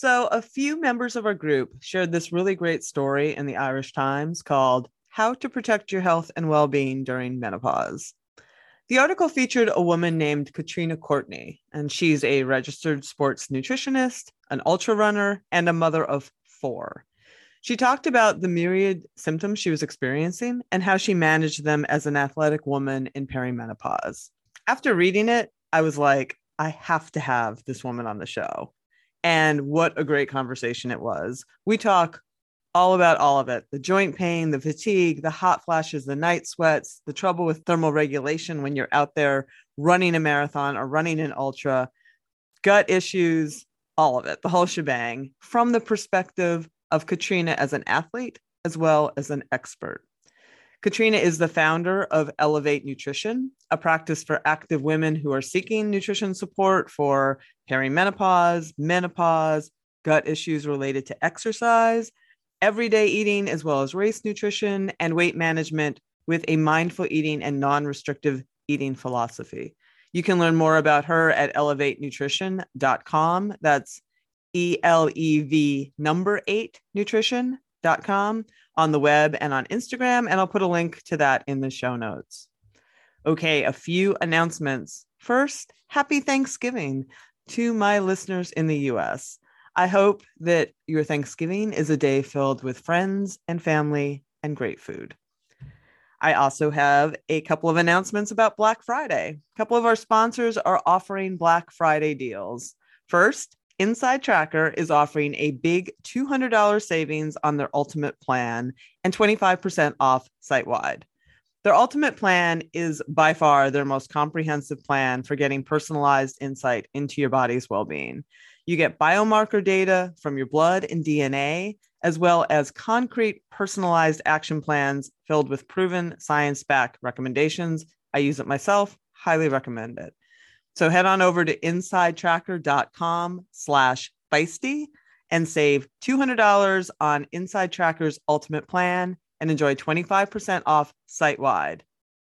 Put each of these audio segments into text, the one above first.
So, a few members of our group shared this really great story in the Irish Times called How to Protect Your Health and Well Being During Menopause. The article featured a woman named Katrina Courtney, and she's a registered sports nutritionist, an ultra runner, and a mother of four. She talked about the myriad symptoms she was experiencing and how she managed them as an athletic woman in perimenopause. After reading it, I was like, I have to have this woman on the show. And what a great conversation it was. We talk all about all of it the joint pain, the fatigue, the hot flashes, the night sweats, the trouble with thermal regulation when you're out there running a marathon or running an ultra, gut issues, all of it, the whole shebang from the perspective of Katrina as an athlete as well as an expert. Katrina is the founder of Elevate Nutrition, a practice for active women who are seeking nutrition support for perimenopause, menopause, gut issues related to exercise, everyday eating, as well as race nutrition and weight management with a mindful eating and non restrictive eating philosophy. You can learn more about her at elev8nutrition.com. That's E L E V number eight nutrition.com on the web and on Instagram. And I'll put a link to that in the show notes. Okay, a few announcements. First, happy Thanksgiving to my listeners in the US. I hope that your Thanksgiving is a day filled with friends and family and great food. I also have a couple of announcements about Black Friday. A couple of our sponsors are offering Black Friday deals. First, Inside Tracker is offering a big $200 savings on their ultimate plan and 25% off site wide. Their ultimate plan is by far their most comprehensive plan for getting personalized insight into your body's well being. You get biomarker data from your blood and DNA, as well as concrete personalized action plans filled with proven science backed recommendations. I use it myself, highly recommend it. So head on over to insidetracker.com slash feisty and save $200 on Inside Tracker's ultimate plan and enjoy 25% off site wide.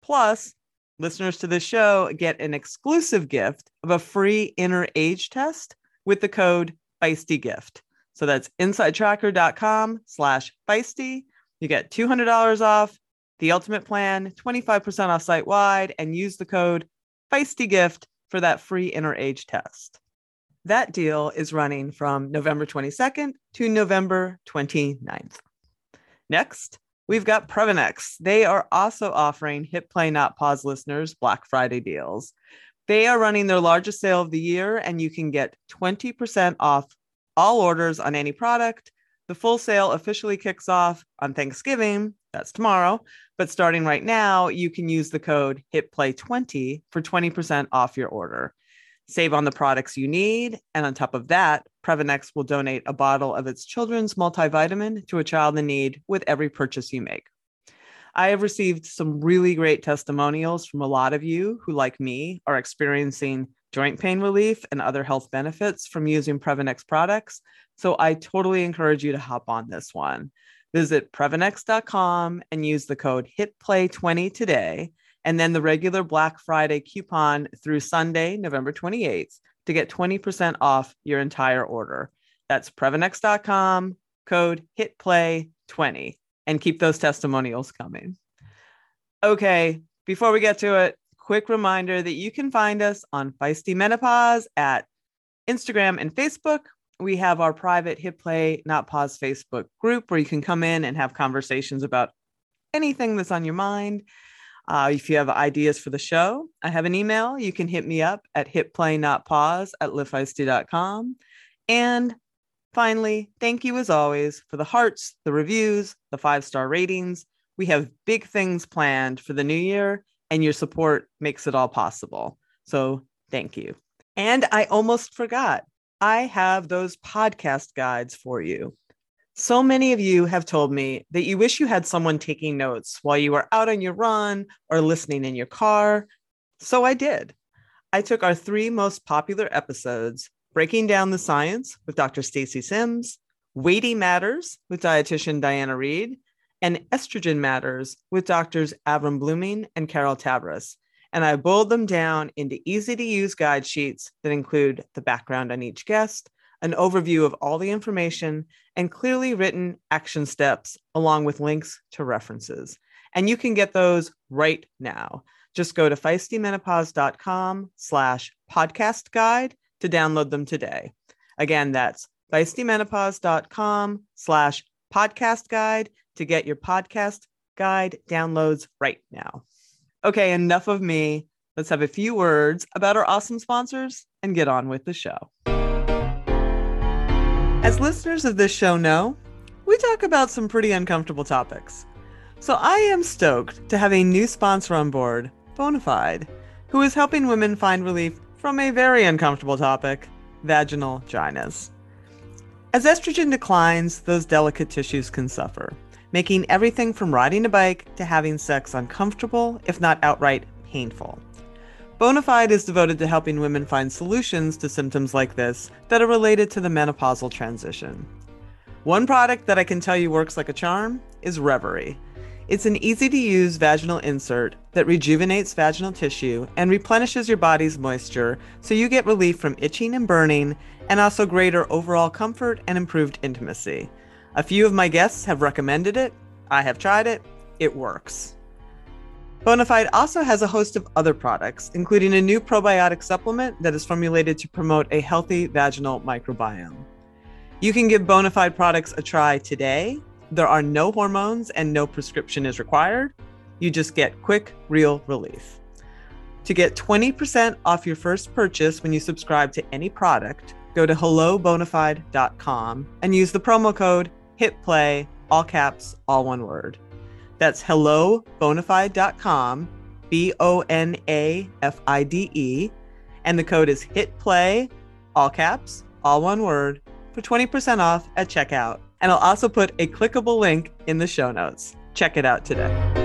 Plus, listeners to this show get an exclusive gift of a free inner age test with the code feisty gift. So that's insidetracker.com slash feisty. You get $200 off the ultimate plan, 25% off site wide, and use the code feisty gift for that free inner age test. That deal is running from November 22nd to November 29th. Next, we've got Previnex. They are also offering Hit Play Not Pause listeners Black Friday deals. They are running their largest sale of the year, and you can get 20% off all orders on any product. The full sale officially kicks off on Thanksgiving, that's tomorrow. But starting right now, you can use the code HITPLAY20 for 20% off your order. Save on the products you need. And on top of that, Previnex will donate a bottle of its children's multivitamin to a child in need with every purchase you make. I have received some really great testimonials from a lot of you who, like me, are experiencing joint pain relief and other health benefits from using Previnex products. So I totally encourage you to hop on this one. Visit Previnex.com and use the code HITPLAY20 today, and then the regular Black Friday coupon through Sunday, November 28th, to get 20% off your entire order. That's Previnex.com, code HITPLAY20, and keep those testimonials coming. Okay, before we get to it, quick reminder that you can find us on Feisty Menopause at Instagram and Facebook. We have our private hit play not pause facebook group where you can come in and have conversations about anything that's on your mind. Uh, if you have ideas for the show i have an email. You can hit me up at hitplaynotpause at livefeisty.com and finally thank you as always for the hearts the reviews the five star ratings. We have big things planned for the new year and your support makes it all possible so thank you and i almost forgot I have those podcast guides for you. So many of you have told me that you wish you had someone taking notes while you were out on your run or listening in your car. So I did. I took our three most popular episodes, Breaking Down the Science with Dr. Stacy Sims, Weighty Matters with dietitian Diana Reed, and Estrogen Matters with doctors Avrum Bluming and Carol Tavris. And I boiled them down into easy to use guide sheets that include the background on each guest, an overview of all the information, and clearly written action steps, along with links to references. And you can get those right now. Just go to feistymenopause.com slash podcast guide to download them today. Again, that's feistymenopause.com slash podcast guide to get your podcast guide downloads right now. Okay, enough of me. Let's have a few words about our awesome sponsors and get on with the show. As listeners of this show know, we talk about some pretty uncomfortable topics. So I am stoked to have a new sponsor on board, Bonafide, who is helping women find relief from a very uncomfortable topic vaginal dryness. As estrogen declines, those delicate tissues can suffer, making everything from riding a bike to having sex uncomfortable, if not outright painful. Bonafide is devoted to helping women find solutions to symptoms like this that are related to the menopausal transition. One product that I can tell you works like a charm is Reverie. It's an easy to use vaginal insert that rejuvenates vaginal tissue and replenishes your body's moisture so you get relief from itching and burning and also greater overall comfort and improved intimacy. A few of my guests have recommended it. I have tried it. It works. Bonafide also has a host of other products, including a new probiotic supplement that is formulated to promote a healthy vaginal microbiome. You can give Bonafide products a try today. There are no hormones and no prescription is required. You just get quick, real relief. To get 20% off your first purchase when you subscribe to any product, go to hellobonafide.com and use the promo code HITPLAY, all caps, all one word. That's hellobonafide.com, B O N A F I D E. And the code is hit play, all caps, all one word, for 20% off at checkout. And I'll also put a clickable link in the show notes. Check it out today.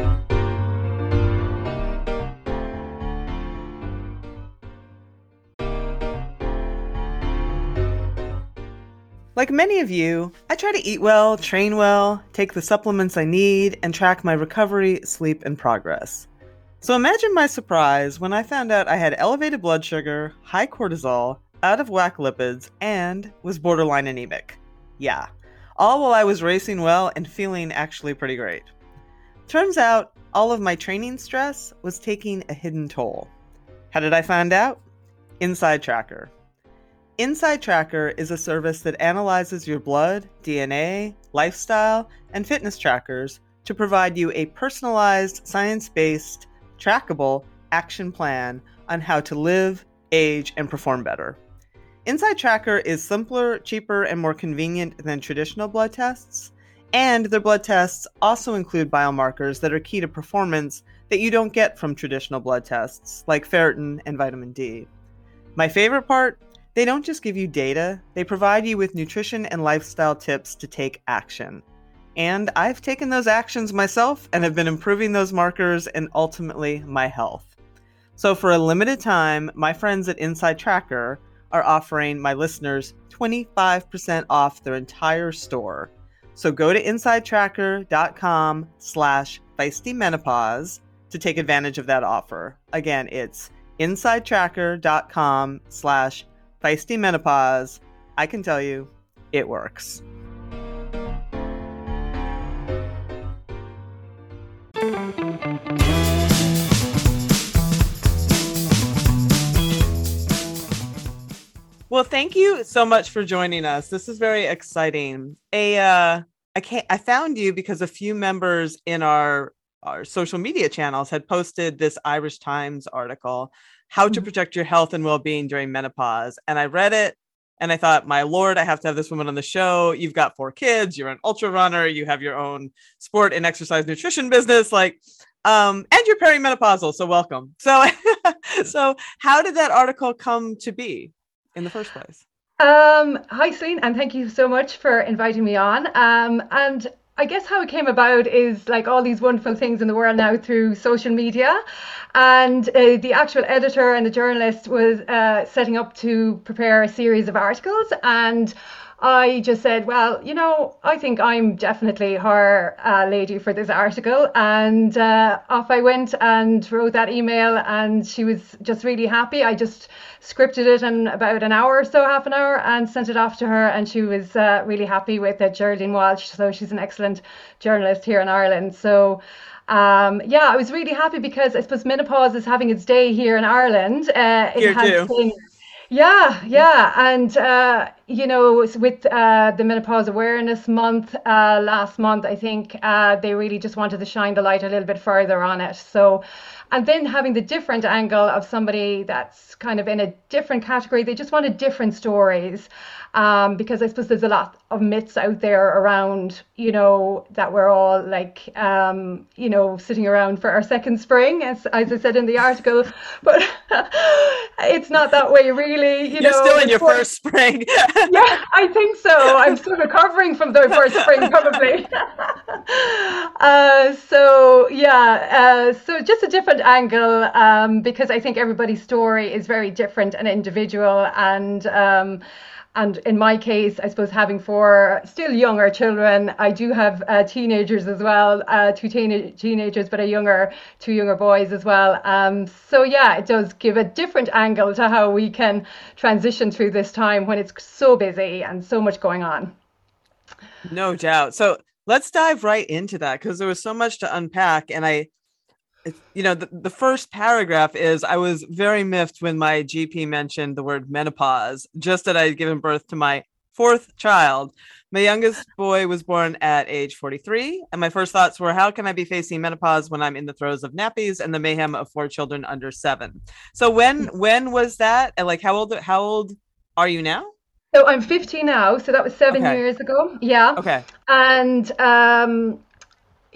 Like many of you, I try to eat well, train well, take the supplements I need, and track my recovery, sleep, and progress. So imagine my surprise when I found out I had elevated blood sugar, high cortisol, out of whack lipids, and was borderline anemic. Yeah, all while I was racing well and feeling actually pretty great. Turns out, all of my training stress was taking a hidden toll. How did I find out? Inside Tracker. Inside Tracker is a service that analyzes your blood, DNA, lifestyle, and fitness trackers to provide you a personalized, science based, trackable action plan on how to live, age, and perform better. Inside Tracker is simpler, cheaper, and more convenient than traditional blood tests. And their blood tests also include biomarkers that are key to performance that you don't get from traditional blood tests, like ferritin and vitamin D. My favorite part they don't just give you data, they provide you with nutrition and lifestyle tips to take action. And I've taken those actions myself and have been improving those markers and ultimately my health. So, for a limited time, my friends at Inside Tracker are offering my listeners 25% off their entire store. So go to insidetracker.com slash feistymenopause to take advantage of that offer. Again, it's insidetracker.com slash feisty menopause, I can tell you, it works. Well, thank you so much for joining us. This is very exciting. A uh, I can't, I found you because a few members in our our social media channels had posted this Irish Times article how to mm-hmm. protect your health and well-being during menopause. And i read it and i thought my lord i have to have this woman on the show. You've got four kids. You're an ultra runner. You have your own sport and exercise nutrition business. Like um and you're perimenopausal so welcome. So so how did that article come to be in the first place? Um, hi, Selene, and thank you so much for inviting me on. Um, and I guess how it came about is like all these wonderful things in the world now through social media. And uh, the actual editor and the journalist was uh, setting up to prepare a series of articles. And I just said, well, you know, I think I'm definitely her uh, lady for this article. And uh, off I went and wrote that email, and she was just really happy. I just scripted it in about an hour or so, half an hour, and sent it off to her, and she was uh, really happy with it. Geraldine Walsh, so she's an excellent journalist here in Ireland. So. Um, yeah, I was really happy because I suppose menopause is having its day here in Ireland. Uh, it here has too. Been, yeah, yeah, and uh, you know, with uh, the Menopause Awareness Month uh, last month, I think uh, they really just wanted to shine the light a little bit further on it. So, and then having the different angle of somebody that's kind of in a different category, they just wanted different stories um, because I suppose there's a lot of myths out there around, you know, that we're all like, um, you know, sitting around for our second spring, as, as I said in the article, but it's not that way really. You You're know, still in your first spring. yeah, I think so. I'm still recovering from the first spring, probably. uh, so yeah, uh, so just a different angle um, because I think everybody's story is very different and individual and. Um, and in my case, I suppose having four still younger children, I do have uh, teenagers as well, uh, two teen- teenagers, but a younger, two younger boys as well. Um, so yeah, it does give a different angle to how we can transition through this time when it's so busy and so much going on. No doubt. So let's dive right into that because there was so much to unpack, and I you know, the, the first paragraph is I was very miffed when my GP mentioned the word menopause, just that I had given birth to my fourth child. My youngest boy was born at age 43, and my first thoughts were, how can I be facing menopause when I'm in the throes of nappies and the mayhem of four children under seven? So when when was that? And like how old how old are you now? So I'm 50 now, so that was seven okay. years ago. Yeah. Okay. And um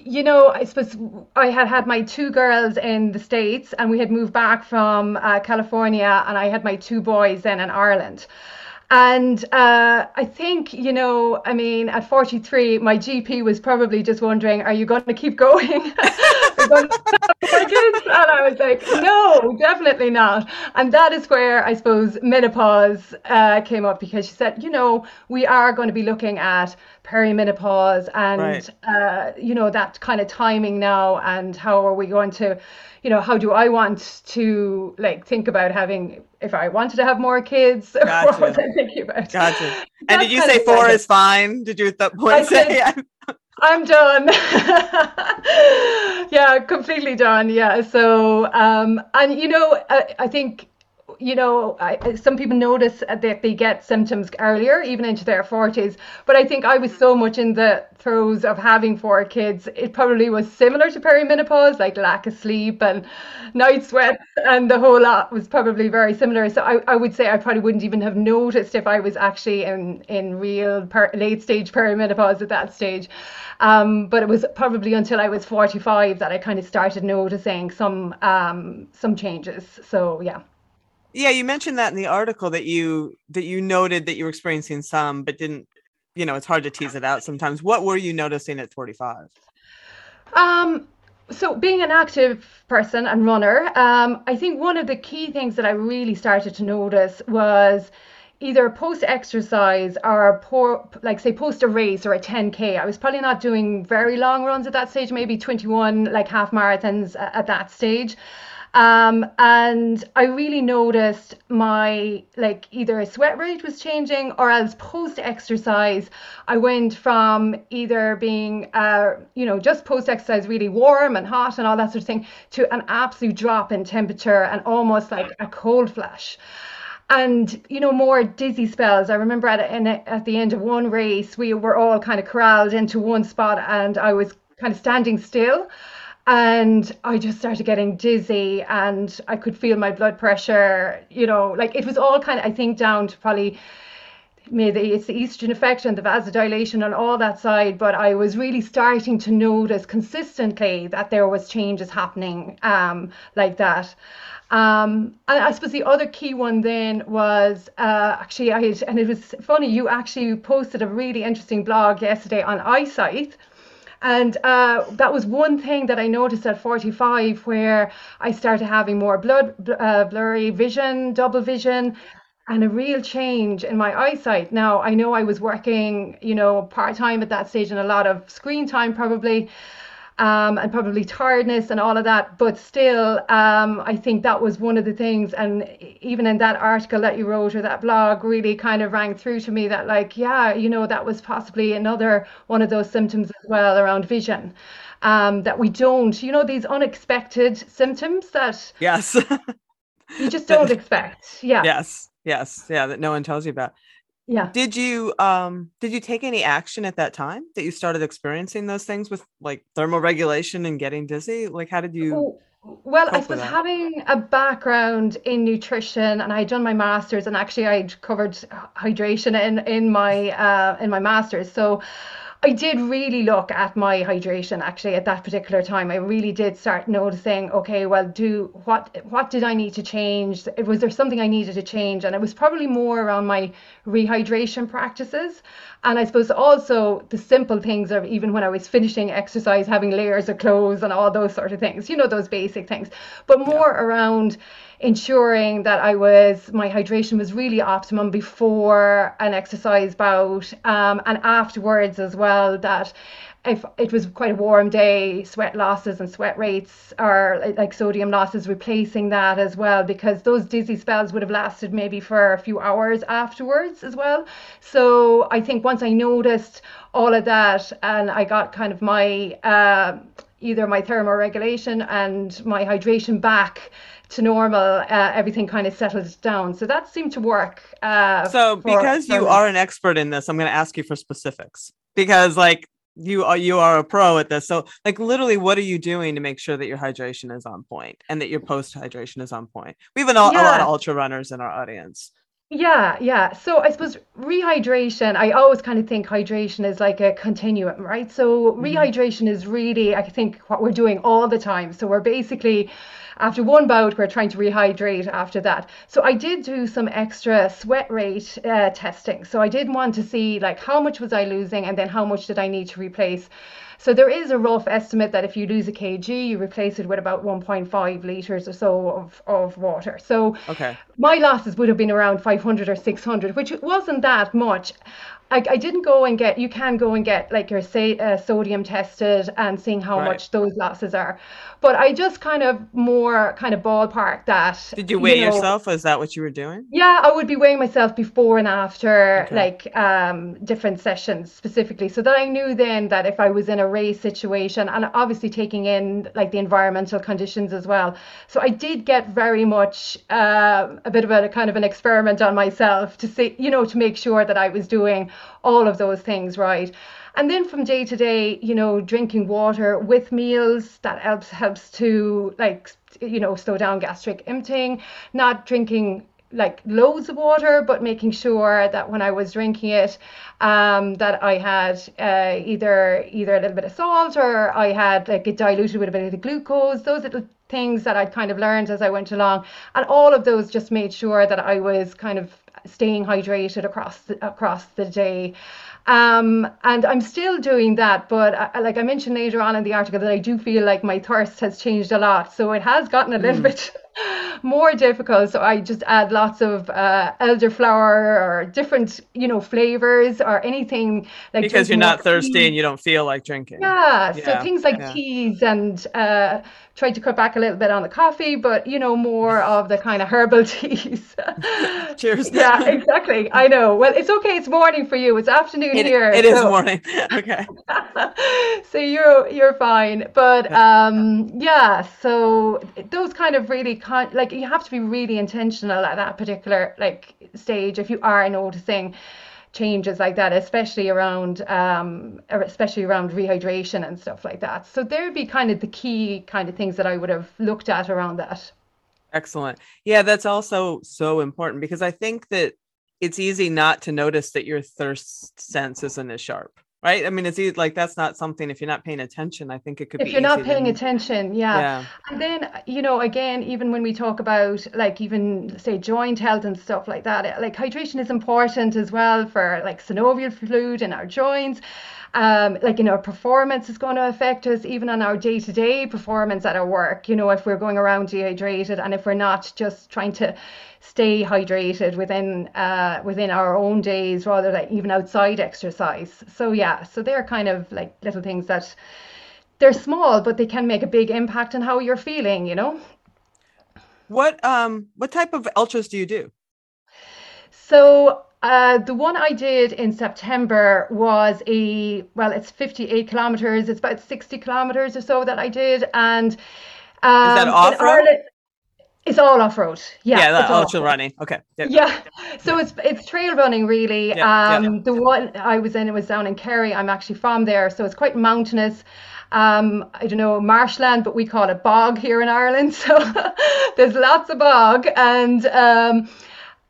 you know, I suppose I had had my two girls in the States and we had moved back from uh, California and I had my two boys then in Ireland. And uh, I think, you know, I mean, at 43, my GP was probably just wondering, are you going to keep going? and I was like, no, definitely not. And that is where I suppose menopause uh, came up because she said, you know, we are going to be looking at perimenopause and, right. uh, you know, that kind of timing now and how are we going to you know, how do I want to like think about having if I wanted to have more kids? Gotcha. what was I thinking about? Gotcha. And did you say four is fine? Did you at that point I say? I'm done. yeah, completely done. Yeah. So, um, and you know, I, I think you know, I, some people notice that they get symptoms earlier, even into their 40s. But I think I was so much in the throes of having four kids, it probably was similar to perimenopause, like lack of sleep and night sweats, and the whole lot was probably very similar. So I, I would say I probably wouldn't even have noticed if I was actually in, in real per, late stage perimenopause at that stage. Um, but it was probably until I was 45 that I kind of started noticing some um, some changes. So yeah. Yeah, you mentioned that in the article that you that you noted that you were experiencing some, but didn't. You know, it's hard to tease it out sometimes. What were you noticing at 45? Um, so being an active person and runner, um, I think one of the key things that I really started to notice was either post exercise or poor, like say post a race or a 10k. I was probably not doing very long runs at that stage, maybe 21 like half marathons at that stage. Um, and I really noticed my like either a sweat rate was changing or as post exercise, I went from either being uh, you know just post exercise really warm and hot and all that sort of thing to an absolute drop in temperature and almost like a cold flash and you know more dizzy spells. I remember at, at the end of one race we were all kind of corralled into one spot and i was kind of standing still and I just started getting dizzy and I could feel my blood pressure, you know, like it was all kind of, I think, down to probably maybe it's the estrogen effect and the vasodilation and all that side, but I was really starting to notice consistently that there was changes happening um, like that. Um, and I suppose the other key one then was uh, actually I had, and it was funny. You actually posted a really interesting blog yesterday on eyesight. And uh, that was one thing that I noticed at 45, where I started having more blood, uh, blurry vision, double vision, and a real change in my eyesight. Now, I know I was working, you know, part time at that stage and a lot of screen time probably. Um, and probably tiredness and all of that. But still, um, I think that was one of the things. And even in that article that you wrote or that blog, really kind of rang through to me that, like, yeah, you know, that was possibly another one of those symptoms as well around vision. Um, that we don't, you know, these unexpected symptoms that yes, you just don't expect. Yeah. Yes. Yes. Yeah. That no one tells you about. Yeah. Did you um did you take any action at that time that you started experiencing those things with like thermoregulation and getting dizzy? Like how did you Oh, Well, I suppose having a background in nutrition, and I had done my master's, and actually I'd covered hydration in in my uh, in my master's. So I did really look at my hydration actually at that particular time. I really did start noticing, okay, well, do what what did I need to change? Was there something I needed to change? And it was probably more around my rehydration practices. And I suppose also the simple things of even when I was finishing exercise, having layers of clothes and all those sort of things, you know, those basic things, but Yeah. more around ensuring that I was my hydration was really optimum before an exercise bout um, and afterwards as well that if it was quite a warm day sweat losses and sweat rates are like sodium losses replacing that as well because those dizzy spells would have lasted maybe for a few hours afterwards as well. So I think once I noticed all of that and I got kind of my uh, either my thermoregulation and my hydration back to normal, uh, everything kind of settled down. So that seemed to work. Uh, So for, because you are an expert in this, I'm going to ask you for specifics because like you are you are a pro at this. So like literally what are you doing to make sure that your hydration is on point and that your post hydration is on point? We have an, a lot of ultra runners in our audience. Yeah, yeah. So I suppose rehydration, I always kind of think hydration is like a continuum, right? So Mhm. rehydration is really, I think, what we're doing all the time. So we're basically, after one bout, we're trying to rehydrate after that. So I did do some extra sweat rate uh, testing. So I did want to see like how much was I losing and then how much did I need to replace. So there is a rough estimate that if you lose a kg, you replace it with about 1.5 liters or so of, of water. So Okay. my losses would have been around 500 or 600 which wasn't that much I, I didn't go and get you can go and get like your say uh, sodium tested and seeing how Right. much those losses are but i just kind of more kind of ballpark that Did you weigh know, yourself? Is that what you were doing? yeah, I would be weighing myself before and after Okay. like um different sessions specifically so that I knew then that if I was in a race situation and obviously taking in like the environmental conditions as well. So I did get very much uh, a bit of a kind of an experiment on myself to see, you know, to make sure that I was doing all of those things right. And then from day to day, you know, drinking water with meals that helps helps to like you know slow down gastric emptying, not drinking like loads of water, but making sure that when I was drinking it, um, that I had uh, either either a little bit of salt or I had like it diluted with a bit of the glucose. Those little things that I'd kind of learned as I went along, and all of those just made sure that I was kind of staying hydrated across the, across the day. Um, and I'm still doing that, but I, like I mentioned later on in the article, that I do feel like my thirst has changed a lot. So it has gotten a little Mm. bit more difficult. So I just add lots of uh, elderflower or different, you know, flavors or anything like Because you're not thirsty tea. and you don't feel like drinking. Yeah, so things like yeah. teas and uh, tried to cut back a little bit on the coffee, but you know, more of the kind of herbal teas. Cheers. Yeah, exactly. I know. Well, it's okay. It's morning for you. It's afternoon It, here. it is so- morning. okay. so you're you're fine but um yeah so those kind of really kind like you have to be really intentional at that particular like stage if you are noticing changes like that especially around um especially around rehydration and stuff like that so there'd be kind of the key kind of things that I would have looked at around that Excellent. Yeah, that's also so important because I think that it's easy not to notice that your thirst sense isn't as sharp. Right? I mean, it's easy, like that's not something if you're not paying attention. I think it could if be you're not paying attention yeah. Yeah. and then uh, you know again even when we talk about like even say joint health and stuff like that uh, like hydration is important as well for like synovial fluid in our joints um, like you know, performance is going to affect us even on our day-to-day performance at our work you know if we're going around dehydrated and if we're not just trying to stay hydrated within uh, within our own days rather than even outside exercise so yeah so they're kind of like little things that they're small, but they can make a big impact on how you're feeling, you know? What um what type of ultras do you do? So uh, the one I did in September was a, well, it's 58 kilometers. It's about 60 kilometers or so that I did. And um, that in off-road? Ireland- It's all off road. Yeah, Yeah, that all off-road. running. Okay. Yep. Yeah, so it's it's trail running really. Um, the one I was in it was down in Kerry. I'm actually from there, so it's quite mountainous. Um, I don't know marshland, but we call it bog here in Ireland. So there's lots of bog, and um,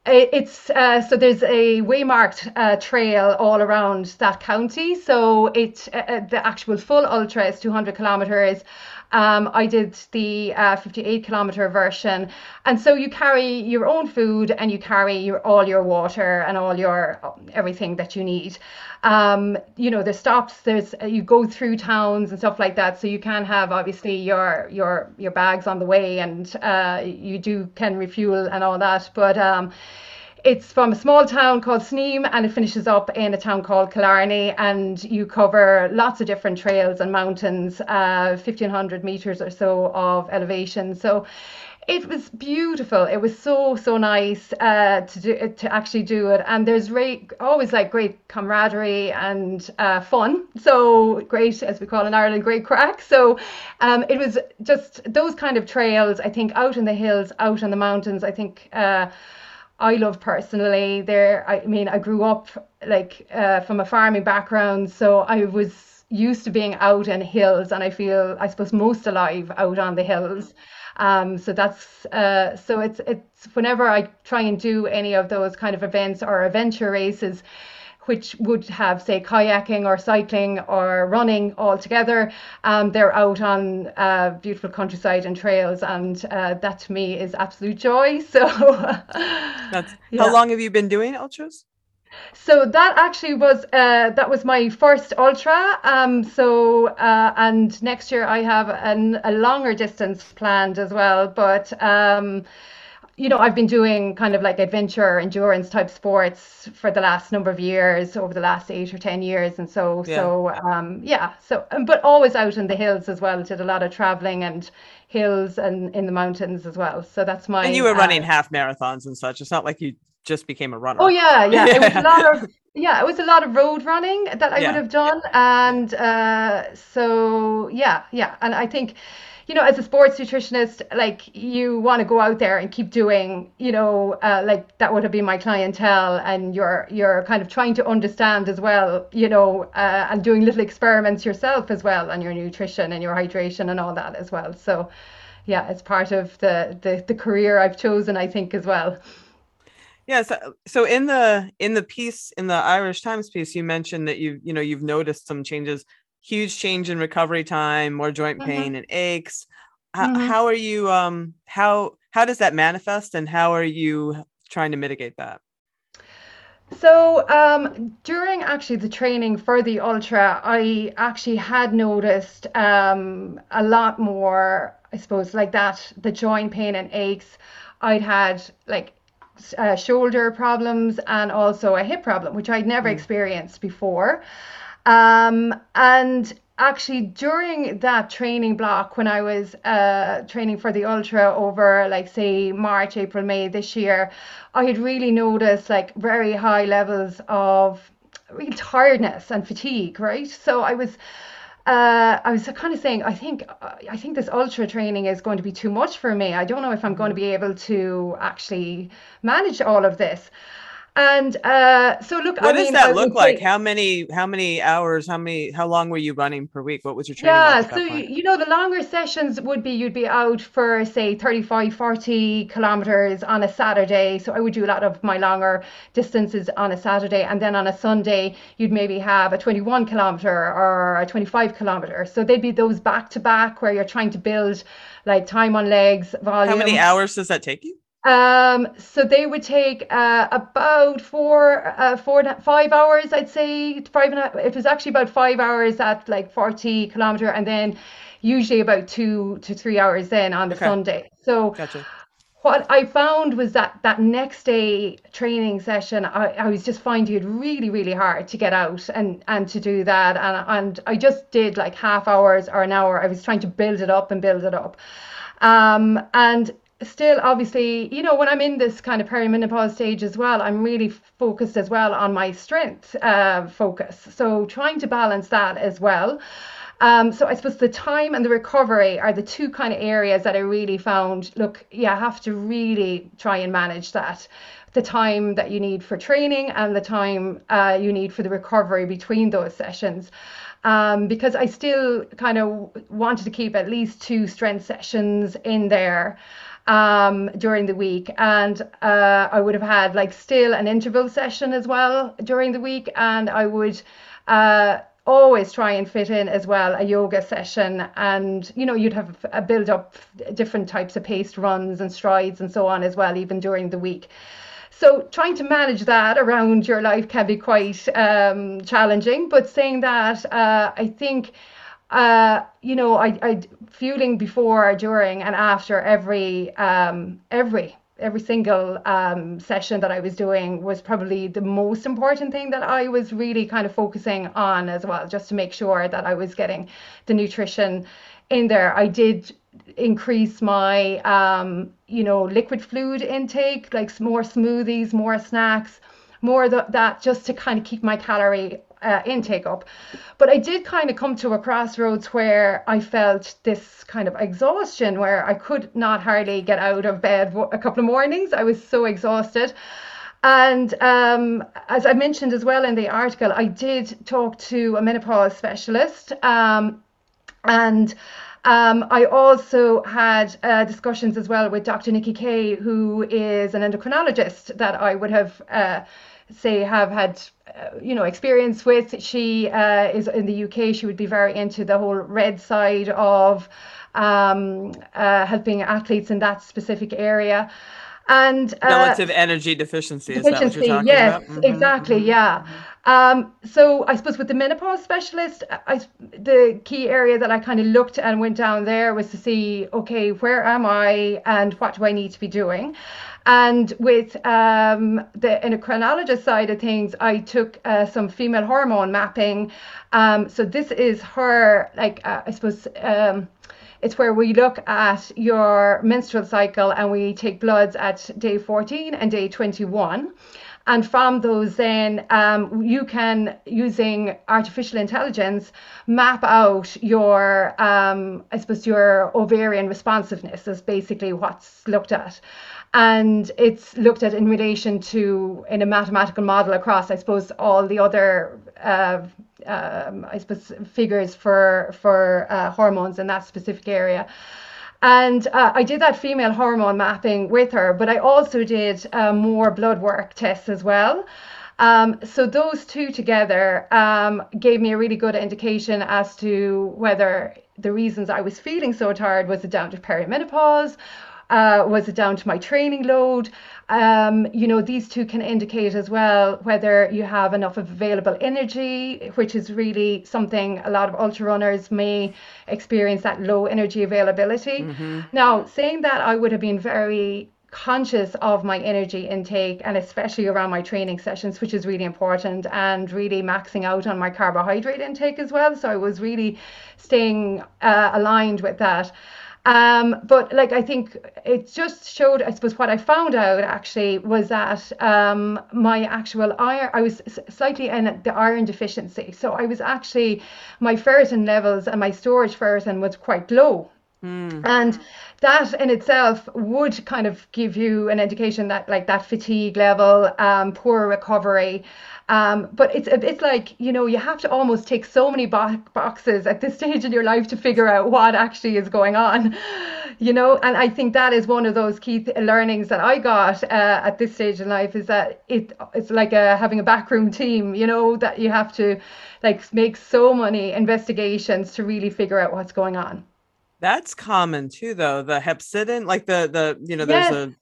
it's uh, so there's a waymarked uh, trail all around that county. So it uh, uh, the actual full ultra is 200 kilometers. Um, I did the uh, 58 kilometer version, and so you carry your own food and you carry your all your water and all your everything that you need. Um, you know, there's stops. There's uh, you go through towns and stuff like that, so you can have obviously your your your bags on the way, and uh, you do can refuel and all that, but. Um, it's from a small town called Sneem and it finishes up in a town called Killarney and you cover lots of different trails and mountains, uh, 1500 meters or so of elevation. So it was beautiful. It was so so nice uh, to do to actually do it, and there's great, always like great camaraderie and uh, fun. So great, as we call in Ireland, great crack. So um, it was just those kind of trails. I think out in the hills, out in the mountains. I think. Uh, I love personally. There, I mean, I grew up like uh, from a farming background, so I was used to being out in hills, and I feel, I suppose, most alive out on the hills. Um, so that's uh, so it's it's whenever I try and do any of those kind of events or adventure races, which would have say kayaking or cycling or running all together. Um, they're out on uh, beautiful countryside and trails, and uh, that to me is absolute joy. So That's Yeah. how long have you been doing ultras? So that actually was uh, that was my first ultra. Um, so uh, and next year I have an, a longer distance planned as well. But um, you know I've been doing kind of like adventure endurance type sports for the last number of years, over the last eight or ten years, and so Yeah. so um, yeah. So um, but always out in the hills as well. Did a lot of traveling and hills and in the mountains as well. So that's my And you were uh, running half marathons and such. It's not like you just became a runner. Oh yeah, yeah. It was a lot of yeah, it was a lot of road running that I Yeah. would have done, and uh, so yeah, yeah. And I think, you know, as a sports nutritionist, like you want to go out there and keep doing, you know, uh, like that would have been my clientele, and you're you're kind of trying to understand as well, you know, uh, and doing little experiments yourself as well on your nutrition and your hydration and all that as well. So. Yeah, it's part of the, the the career I've chosen, I think, as well. Yeah. So, so in the in the piece in the Irish Times piece, you mentioned that you you know you've noticed some changes, huge change in recovery time, more joint Mhm. pain and aches. How, Mhm. how are you? Um, how how does that manifest, and how are you trying to mitigate that? So um, during actually the training for the ultra, I actually had noticed um, a lot more, I suppose, like that, the joint pain and aches. I'd had like uh, shoulder problems and also a hip problem, which I'd never experienced before. Um, and actually, during that training block, when I was uh, training for the ultra over, like, say, March, April, May this year, I had really noticed like very high levels of real tiredness and fatigue, right? So I was. Uh, I was kind of saying, I think, I think this ultra training is going to be too much for me. I don't know if I'm going to be able to actually manage all of this. And uh, so look, what I does mean, that look like? say- How many how many hours? How many how long were you running per week? What was your training? Yeah, like so you know the longer sessions would be you'd be out for say 35 40 kilometers on a Saturday so I would do a lot of my longer distances on a Saturday and then on a Sunday you'd maybe have a 21 kilometer or a 25 kilometer so they'd be those back to back where you're trying to build like time on legs volume how many hours does that take you? Um, so they would take uh, about four, uh, four, five hours, I'd say. Five and a, it was actually about five hours at like 40 kilometer, and then usually about two to three hours then on the Okay. Sunday. So Gotcha. what I found was that that next day training session, I, I was just finding it really, really hard to get out and and to do that, and and I just did like half hours or an hour. I was trying to build it up and build it up, um, and still obviously you know when i'm in this kind of perimenopause stage as well i'm really focused as well on my strength uh, focus so trying to balance that as well um, so I suppose the time and the recovery are the two kind of areas that I really found. Look, yeah, I have to really try and manage that. The time that you need for training and the time uh, you need for the recovery between those sessions. Um, because I still kind of wanted to keep at least two strength sessions in there um, during the week. And uh, I would have had like still an interval session as well during the week. And I would uh, always try and fit in as well a yoga session. And, you know, you'd have a build up different types of paced runs and strides and so on as well, even during the week. So trying to manage that around your life can be quite um, challenging. But saying that, uh, I think uh, you know, I, I fueling before, during, and after every um, every every single um, session that I was doing was probably the most important thing that I was really kind of focusing on as well, just to make sure that I was getting the nutrition in there. I did increase my um, you know liquid fluid intake, like more smoothies, more snacks, more th- that just to kind of keep my calorie uh, intake up. But I did kind of come to a crossroads where I felt this kind of exhaustion where I could not hardly get out of bed a couple of mornings. I was so exhausted. And um, as I mentioned as well in the article, I did talk to a menopause specialist. Um, and um, I also had uh, discussions as well with Dr. Nicky Keay, who is an endocrinologist that I would have, uh, say, have had, uh, you know, experience with. She uh, is in the UK. She would be very into the whole red side of um, uh, helping athletes in that specific area. And uh, Relative energy deficiency. Is that what you're deficiency, talking yes, about? Mhm, exactly, mhm. yeah. Um, so I suppose with the menopause specialist, I, the key area that I kind of looked and went down there was to see, okay, where am I and what do I need to be doing? And with um, the endocrinologist side of things, I took uh, some female hormone mapping. Um, so this is her, like, uh, I suppose. Um, it's where we look at your menstrual cycle and we take bloods at day 14 and day 21. And from those, then um, you can, using artificial intelligence, map out your, um, I suppose, your ovarian responsiveness is basically what's looked at. And it's looked at in relation to, in a mathematical model across, I suppose, all the other uh, um, I suppose figures for for uh, hormones in that specific area. And uh, I did that female hormone mapping with her, but I also did uh, more blood work tests as well. Um, so those two together um, gave me a really good indication as to whether the reasons I was feeling so tired was it down to perimenopause, uh, was it down to my training load? Um, you know, these two can indicate as well whether you have enough of available energy, which is really something a lot of ultra runners may experience that low energy availability. Now, saying that, I would have been very conscious of my energy intake and especially around my training sessions which is really important and really maxing out on my carbohydrate intake as well. So i was really staying uh, aligned with that um, but like I think it just showed, I suppose, what I found out actually was that um, my actual iron, I was slightly in the iron deficiency. So I was actually, my ferritin levels and my storage ferritin was quite low. Mm. And that in itself would kind of give you an indication that like that fatigue level, um, poor recovery. Um, but it's it's like you know you have to almost take so many bo- boxes at this stage in your life to figure out what actually is going on, you know. And I think that is one of those key th- learnings that I got uh, at this stage in life is that it it's like a, having a backroom team, you know, that you have to like make so many investigations to really figure out what's going on. That's common too, though. The hepcidin, like the the you know, there's a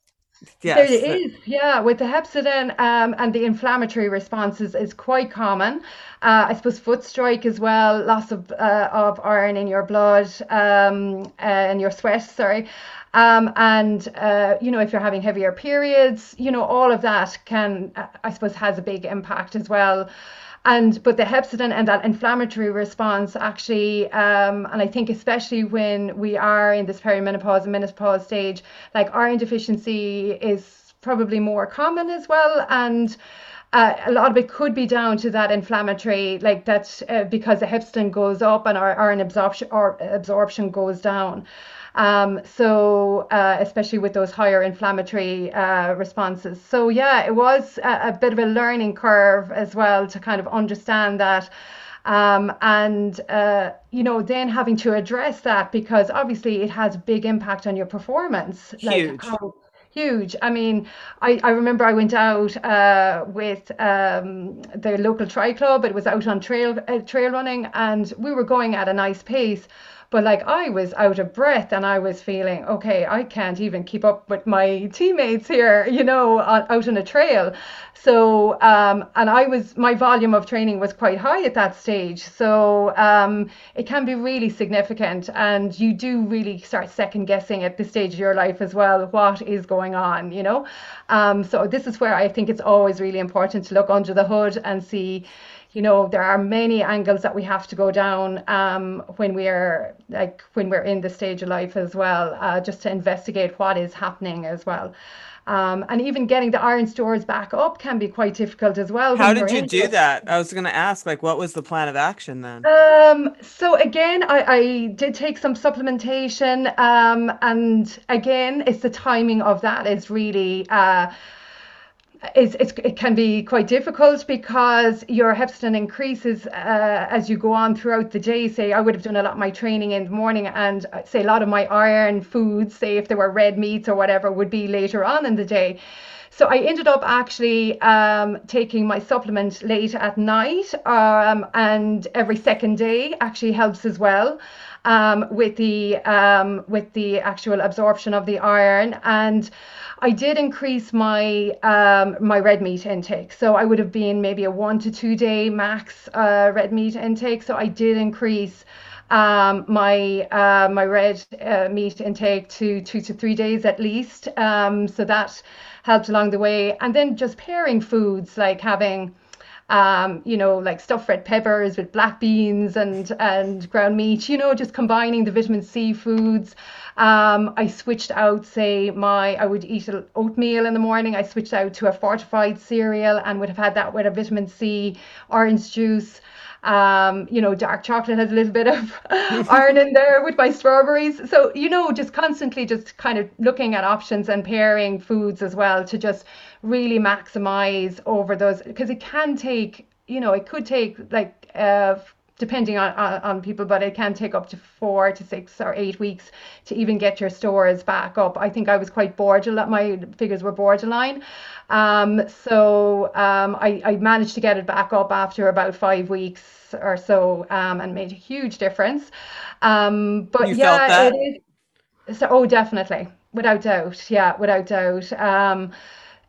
Yes. There is, yeah. With the hepcidin um, and the inflammatory responses is quite common. Uh, I suppose foot strike as well, loss of uh, of iron in your blood, um, uh, in your sweat, sorry. Um, and uh, you know, if you're having heavier periods, you know, all of that can, uh, I suppose, has a big impact as well and but the hepcidin and that inflammatory response actually um, and i think especially when we are in this perimenopause and menopause stage like iron deficiency is probably more common as well and uh, a lot of it could be down to that inflammatory, like that, uh, because the hepcidin goes up and our iron absorption or absorption goes down. Um, so uh, especially with those higher inflammatory uh, responses. So yeah, it was a, a, bit of a learning curve as well to kind of understand that. Um, and uh, you know then having to address that because obviously it has a big impact on your performance huge like how, huge i mean i, I remember i went out uh, with um, the local tri club it was out on trail uh, trail running and we were going at a nice pace but like I was out of breath and I was feeling, okay, I can't even keep up with my teammates here, you know, out on a trail. So, um, and I was, my volume of training was quite high at that stage. So um, it can be really significant. And you do really start second guessing at this stage of your life as well, what is going on, you know? Um, so this is where I think it's always really important to look under the hood and see you know there are many angles that we have to go down um, when we're like when we're in the stage of life as well uh, just to investigate what is happening as well um, and even getting the iron stores back up can be quite difficult as well. How did you do it. that? I was going to ask, like, what was the plan of action then? Um, so again, I, I, did take some supplementation, um, and again, it's the timing of that is really. Uh, it's, it's, it can be quite difficult because your hepcidin increases uh, as you go on throughout the day. Say, I would have done a lot of my training in the morning, and uh, say a lot of my iron foods, say if there were red meats or whatever, would be later on in the day. So I ended up actually um, taking my supplement late at night, um, and every second day actually helps as well um, with the um, with the actual absorption of the iron. And I did increase my um, my red meat intake. So I would have been maybe a one to two day max uh, red meat intake. So I did increase um, my uh, my red uh, meat intake to two to three days at least. Um, so that helped along the way. And then just pairing foods like having um, you know, like stuffed red peppers with black beans and and ground meat, you know, just combining the vitamin C foods. Um, I switched out, say, my I would eat oatmeal in the morning. I switched out to a fortified cereal and would have had that with a vitamin C, orange juice. Um, you know, dark chocolate has a little bit of iron in there with my strawberries. So, you know, just constantly just kind of looking at options and pairing foods as well to just really maximize over those because it can take, you know, it could take like uh, depending on, on, on, people, but it can take up to four to six or eight weeks to even get your stores back up. I think I was quite borderline, my figures were borderline. Um, so um, I, I managed to get it back up after about five weeks or so um, and made a huge difference. Um, but you yeah, it is. So, oh, definitely, without doubt. Yeah, without doubt. Um,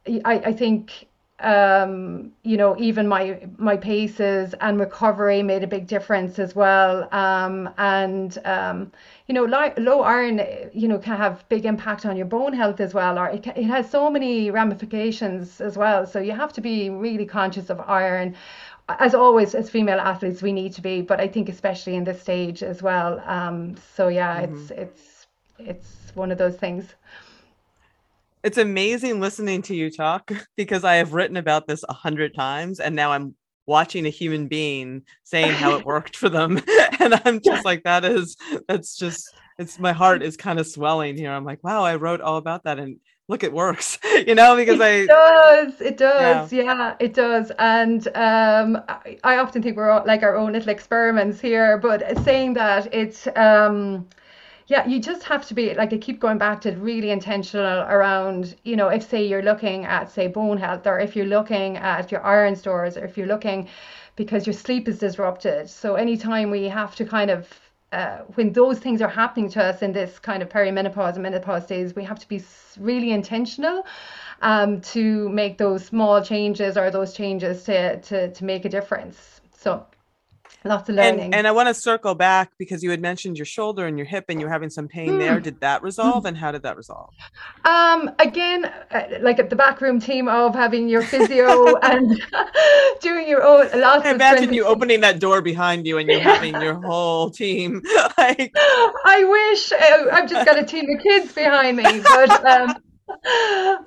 I, I think um, you know, even my my paces and recovery made a big difference as well. Um, and um, you know, low, low iron, you know, can have big impact on your bone health as well. Or it, it has so many ramifications as well. So you have to be really conscious of iron. As always, as female athletes, we need to be, but I think especially in this stage as well. Um, so yeah, mm-hmm. it's it's it's one of those things it's amazing listening to you talk because I have written about this a hundred times and now I'm watching a human being saying how it worked for them. and I'm just like, that is, that's just, it's my heart is kind of swelling here. I'm like, wow, I wrote all about that. And look, it works, you know, because it I. does, it does. Yeah, yeah it does. And um, I, I often think we're all, like our own little experiments here, but saying that it's, um, yeah, you just have to be like I keep going back to really intentional around, you know, if say you're looking at say bone health or if you're looking at your iron stores or if you're looking because your sleep is disrupted. So anytime we have to kind of uh, when those things are happening to us in this kind of perimenopause and menopause days, we have to be really intentional um, to make those small changes or those changes to, to, to make a difference. So lots of learning. And, and I want to circle back because you had mentioned your shoulder and your hip and you're having some pain mm. there. Did that resolve mm. and how did that resolve? Um, again, uh, like at the backroom team of having your physio and doing your own lots I imagine you opening that door behind you and you having your whole team. like I wish uh, I've just got a team of kids behind me, but um,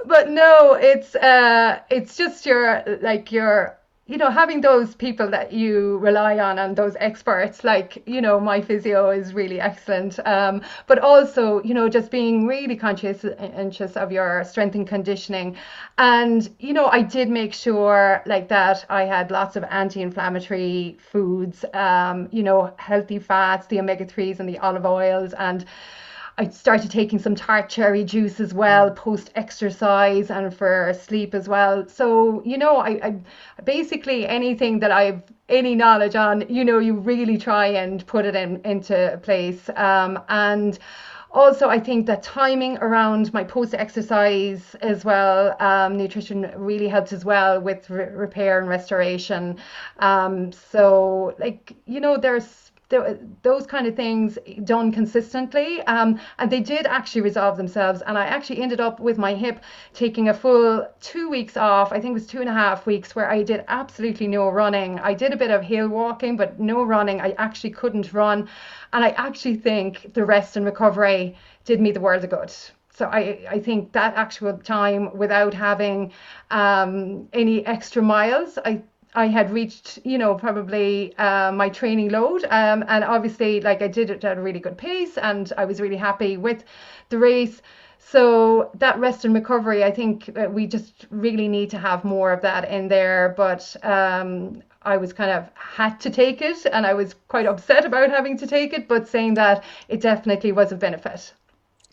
but no, it's uh, it's just your like your you know, having those people that you rely on and those experts, like, you know, my physio is really excellent. Um, but also, you know, just being really conscious conscious of your strength and conditioning. And, you know, I did make sure like that I had lots of anti-inflammatory foods, um, you know, healthy fats, the omega-3s and the olive oils and I started taking some tart cherry juice as well mm. post exercise and for sleep as well. So, you know, I, I basically anything that I've any knowledge on, you know, you really try and put it in into place. Um, and also, I think that timing around my post exercise as well, um, nutrition really helps as well with re- repair and restoration. Um, so, like, you know, there's those kind of things done consistently. Um, and they did actually resolve themselves. And I actually ended up with my hip taking a full two weeks off. I think it was two and a half weeks where I did absolutely no running. I did a bit of hill walking, but no running. I actually couldn't run. And I actually think the rest and recovery did me the world of good. So I, I think that actual time without having um, any extra miles, I I had reached, you know, probably uh, my training load. Um, and obviously, like I did it at a really good pace and I was really happy with the race. So that rest and recovery, I think uh, we just really need to have more of that in there. But um, I was kind of had to take it and I was quite upset about having to take it, but saying that it definitely was a benefit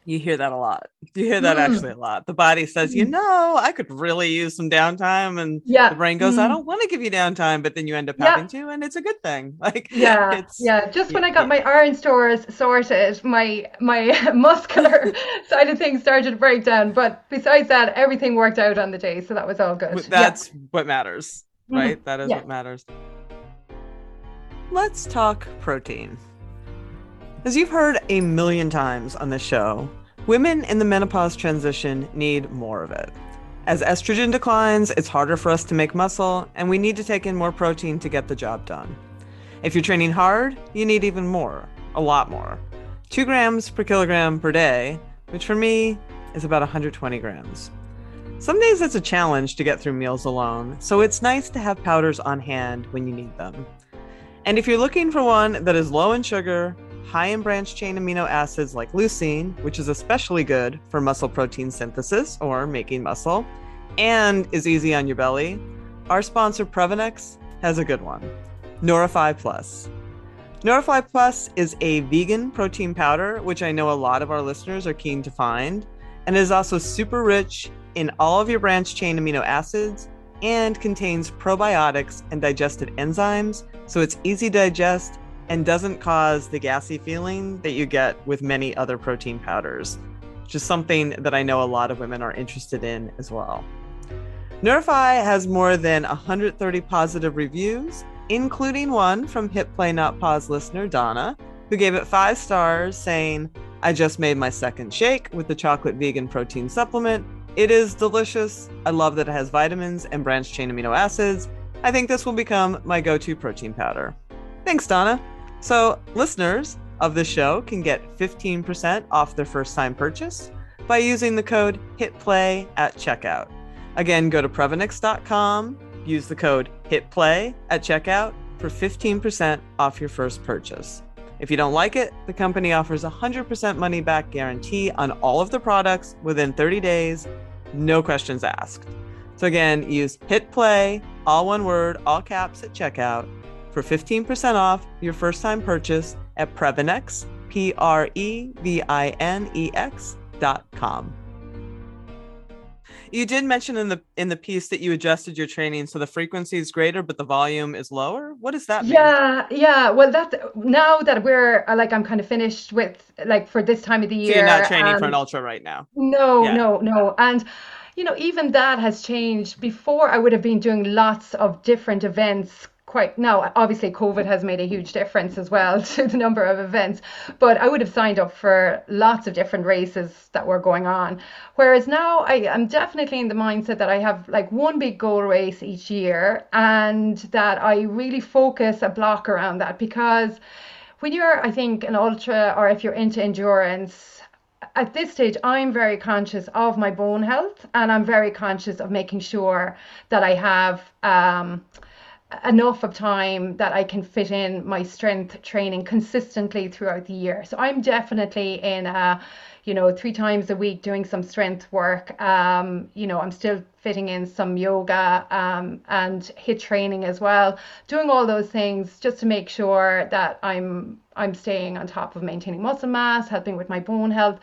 you hear that a lot. You hear that mm. actually a lot. The body says, you mm. know, I could really use some downtime. And yeah. the brain goes, mm. I don't want to give you downtime, but then you end up yeah. having to, and it's a good thing. Like yeah, yeah. Just when I got my iron stores sorted, my my muscular side of things started to break down. But besides that, everything worked out on the day. So that was all good. That's what matters, mm-hmm. right? That is what matters. Let's talk protein. As you've heard a million times on this show, women in the menopause transition need more of it. As estrogen declines, it's harder for us to make muscle, and we need to take in more protein to get the job done. If you're training hard, you need even more, a lot more. 2 grams per kilogram per day, which for me is about 120 grams. Some days it's a challenge to get through meals alone, so it's nice to have powders on hand when you need them. And if you're looking for one that is low in sugar, high in branched chain amino acids like leucine, which is especially good for muscle protein synthesis or making muscle, and is easy on your belly, our sponsor Previnex has a good one Nourify Plus. Nourify Plus is a vegan protein powder, which I know a lot of our listeners are keen to find, and is also super rich in all of your branched chain amino acids and contains probiotics and digestive enzymes, so it's easy to digest and doesn't cause the gassy feeling that you get with many other protein powders, which is something that I know a lot of women are interested in as well. Nourify has more than 130 positive reviews, including one from Hit Play Not Pause listener Donna, who gave it five stars, saying, I just made my second shake with the chocolate vegan protein supplement. It is delicious. I love that it has vitamins and branched chain amino acids. I think this will become my go to protein powder. Thanks, Donna. So, listeners of the show can get 15% off their first time purchase by using the code HITPLAY at checkout. Again, go to Previnex.com use the code HITPLAY at checkout for 15% off your first purchase. If you don't like it, the company offers a 100% money back guarantee on all of the products within 30 days, no questions asked. So again, use hit play, all one word, all caps at checkout for 15% off your first time purchase at Previnex, P R E V I N E X dot com. You did mention in the in the piece that you adjusted your training so the frequency is greater but the volume is lower. What does that mean? Yeah, yeah. Well, that now that we're uh, like I'm kind of finished with like for this time of the year. So you're not training um, for an um, ultra right now. No, yeah. no, no. And you know, even that has changed. Before I would have been doing lots of different events quite now obviously covid has made a huge difference as well to the number of events but i would have signed up for lots of different races that were going on. Whereas now i am definitely in the mindset that i have like one big goal race each year and that i really focus a block around that because when you're i think an ultra or if you're into endurance at this stage, I'm very conscious of my bone health and I'm very conscious of making sure that I have um, enough of time that I can fit in my strength training consistently throughout the year. So I'm definitely in a, you know, three times a week doing some strength work. Um, you know, I'm still fitting in some yoga um, and HIIT training as well. Doing all those things just to make sure that I'm I'm staying on top of maintaining muscle mass, helping with my bone health.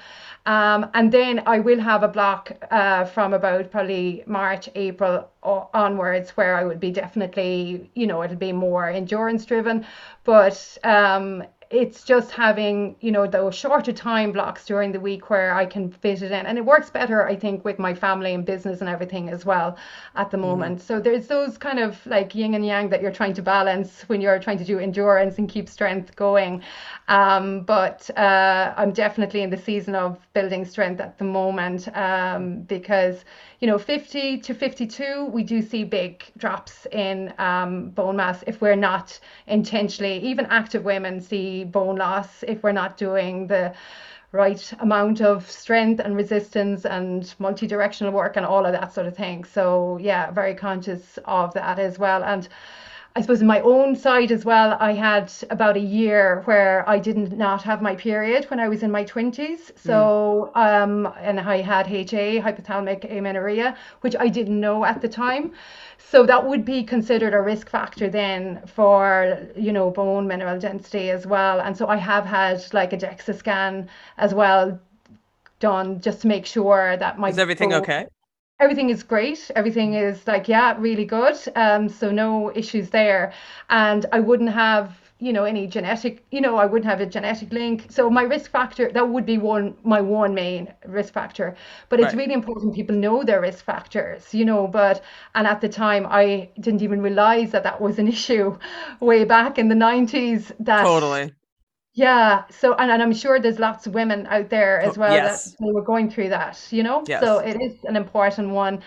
Um, and then I will have a block uh, from about probably March, April onwards where I would be definitely, you know, it'll be more endurance driven. But um, it's just having you know those shorter time blocks during the week where I can fit it in and it works better I think with my family and business and everything as well at the mm-hmm. moment mm. so there's those kind of like yin and yang that you're trying to balance when you're trying to do endurance and keep strength going um, but uh, I'm definitely in the season of building strength at the moment um, because you know 50 to 52 we do see big drops in um, bone mass if we're not intentionally even active women see bone loss if we're not doing the right amount of strength and resistance and multi-directional work and all of that sort of thing. So yeah very conscious of that as well. And I suppose in my own side as well, I had about a year where I did not have my period when I was in my 20s. So, mm. um, and I had HA, hypothalamic amenorrhea, which I didn't know at the time. So that would be considered a risk factor then for, you know, bone mineral density as well. And so I have had like a DEXA scan as well done just to make sure that my is everything bone, okay everything is great. Everything is like, yeah, really good. Um, so no issues there. And I wouldn't have, you know, any genetic, you know, I wouldn't have a genetic link. So my risk factor, that would be one, my one main risk factor. But it's right. really important people know their risk factors, you know, but, and at the time I didn't even realize that that was an issue way back in the 90s that totally yeah. So, and, and I'm sure there's lots of women out there as well yes. that were going through that, you know? Yes. So it is an important one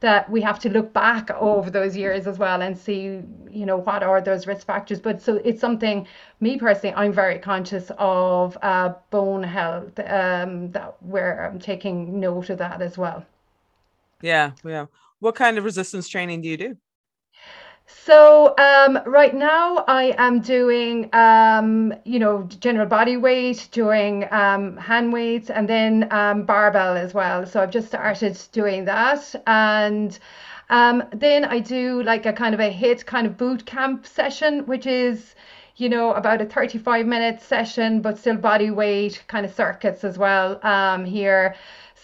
that we have to look back over those years as well and see, you know, what are those risk factors. But so it's something, me personally, I'm very conscious of uh, bone health, um, that where I'm taking note of that as well. Yeah. Yeah. What kind of resistance training do you do? So um, right now I am doing, um, you know, general body weight, doing um, hand weights, and then um, barbell as well. So I've just started doing that, and um, then I do like a kind of a HIIT kind of boot camp session, which is you know, about a 35 minute session, but still body weight kind of circuits as well um, here.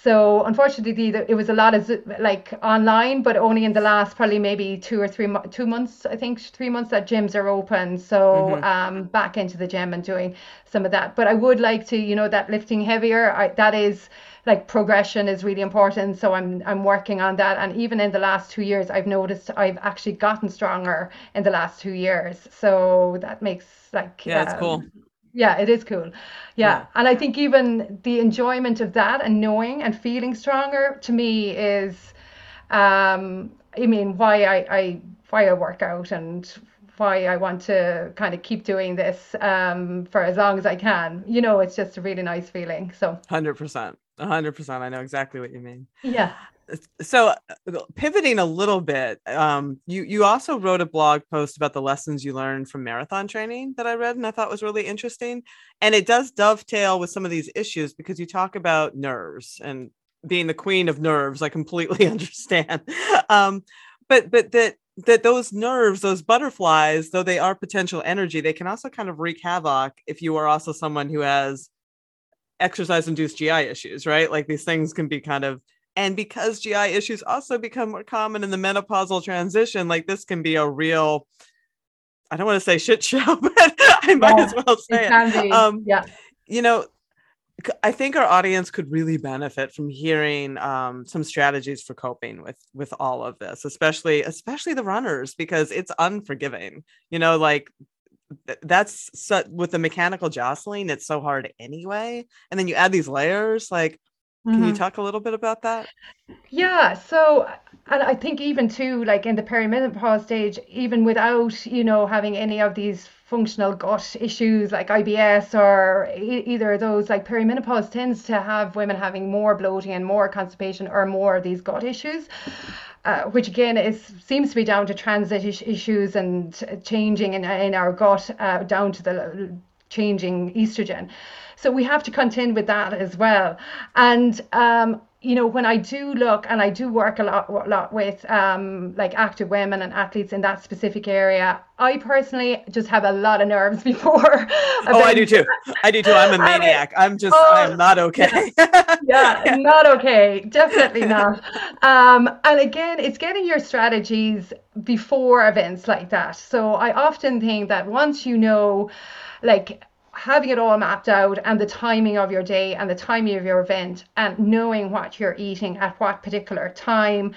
So unfortunately, it was a lot of like online, but only in the last probably maybe two or three two months. I think three months that gyms are open. So mm-hmm. um, back into the gym and doing some of that. But I would like to, you know, that lifting heavier. I, that is like progression is really important. So I'm I'm working on that. And even in the last two years, I've noticed I've actually gotten stronger in the last two years. So that makes like yeah, it's um, cool yeah it is cool. Yeah. yeah. and i think even the enjoyment of that and knowing and feeling stronger to me is um i mean why i i why i work out and why i want to kind of keep doing this um for as long as i can. You know it's just a really nice feeling so. 100% 100% i know exactly what you mean. Yeah so uh, pivoting a little bit um, you you also wrote a blog post about the lessons you learned from marathon training that i read and i thought was really interesting. And it does dovetail with some of these issues because you talk about nerves and being the queen of nerves i completely understand. Um, but but that that those nerves those butterflies though they are potential energy they can also kind of wreak havoc if you are also someone who has exercise induced gi issues right? Like these things can be kind of and because GI issues also become more common in the menopausal transition, like this can be a real, I don't want to say shit show, but I might yeah, as well say it. it. Um, yeah. You know, I think our audience could really benefit from hearing um, some strategies for coping with with all of this, especially especially the runners, because it's unforgiving. You know, like that's so, with the mechanical jostling, it's so hard anyway, and then you add these layers, like can you mm-hmm. talk a little bit about that? Yeah, so and I think even too, like in the perimenopause stage, even without you know having any of these functional gut issues like IBS or e- either of those, like perimenopause tends to have women having more bloating and more constipation or more of these gut issues. Uh, which again is seems to be down to transit issues and changing in, in our gut uh, down to the changing estrogen. So we have to contend with that as well. And um, you know, when I do look and I do work a lot, a lot with um, like active women and athletes in that specific area, I personally just have a lot of nerves before. oh, I do too. I do too. I'm a maniac. I'm just, oh, I'm not okay. yeah, yeah, not okay. Definitely not. Um, and again, it's getting your strategies before events like that. So I often think that once you know, like having it all mapped out and the timing of your day and the timing of your event and knowing what you're eating at what particular time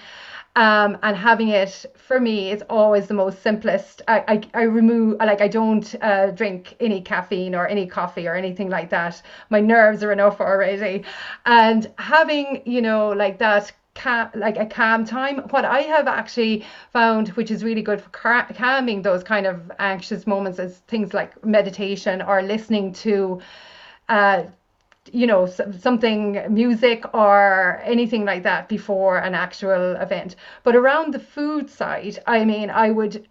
um, and having it for me is always the most simplest. I, I, I remove like I don't uh, drink any caffeine or any coffee or anything like that. My nerves are enough already, and having you know like that calm, like a calm time. What I have actually found, which is really good for car- calming those kind of anxious moments, is things like meditation or listening to, uh, you know, something music or anything like that before an actual event. But around the food side, I mean, I would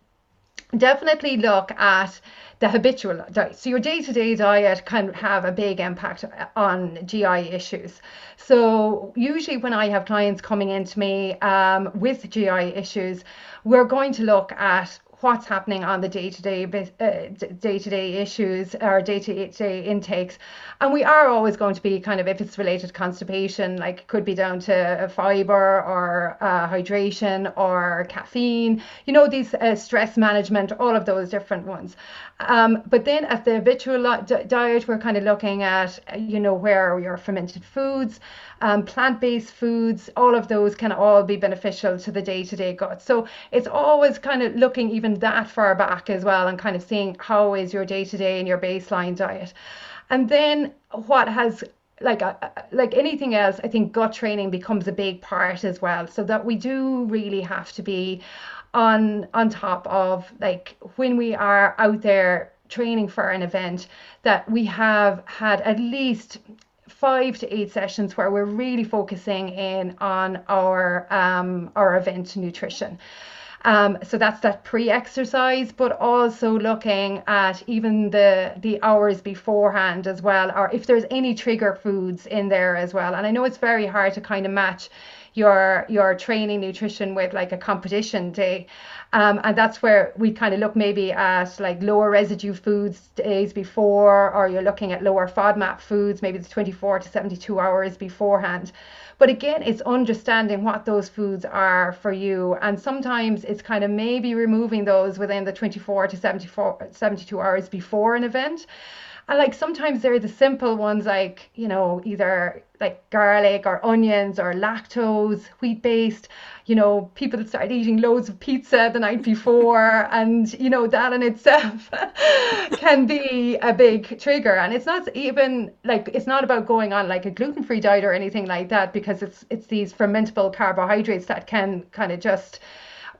definitely look at the habitual diet. So your day-to-day diet can have a big impact on GI issues. So usually when I have clients coming into me um, with GI issues, we're going to look at what's happening on the day-to-day uh, day-to-day issues or day-to-day intakes. And we are always going to be kind of if it's related to constipation like could be down to fiber or uh, hydration or caffeine you know these uh, stress management all of those different ones. Um, but then at the habitual diet we're kind of looking at you know where are your fermented foods um, plant-based foods, all of those can all be beneficial to the day-to-day gut. So it's always kind of looking even that far back as well and kind of seeing how is your day-to-day and your baseline diet. And then what has like uh, like anything else, I think gut training becomes a big part as well. So that we do really have to be on on top of like when we are out there training for an event that we have had at least five to eight sessions where we're really focusing in on our um, our event nutrition. Um, so that's that pre-exercise, but also looking at even the the hours beforehand as well, or if there's any trigger foods in there as well. And I know it's very hard to kind of match your your training nutrition with like a competition day. Um, and that's where we kind of look maybe at like lower residue foods days before or you're looking at lower FODMAP foods maybe the 24 to 72 hours beforehand. But again it's understanding what those foods are for you. And sometimes it's kind of maybe removing those within the 24 to 74 72 hours before an event and like sometimes they're the simple ones like, you know, either like garlic or onions or lactose, wheat based. You know, people that start eating loads of pizza the night before, and you know, that in itself can be a big trigger. And it's not even like it's not about going on like a gluten free diet or anything like that, because it's it's these fermentable carbohydrates that can kind of just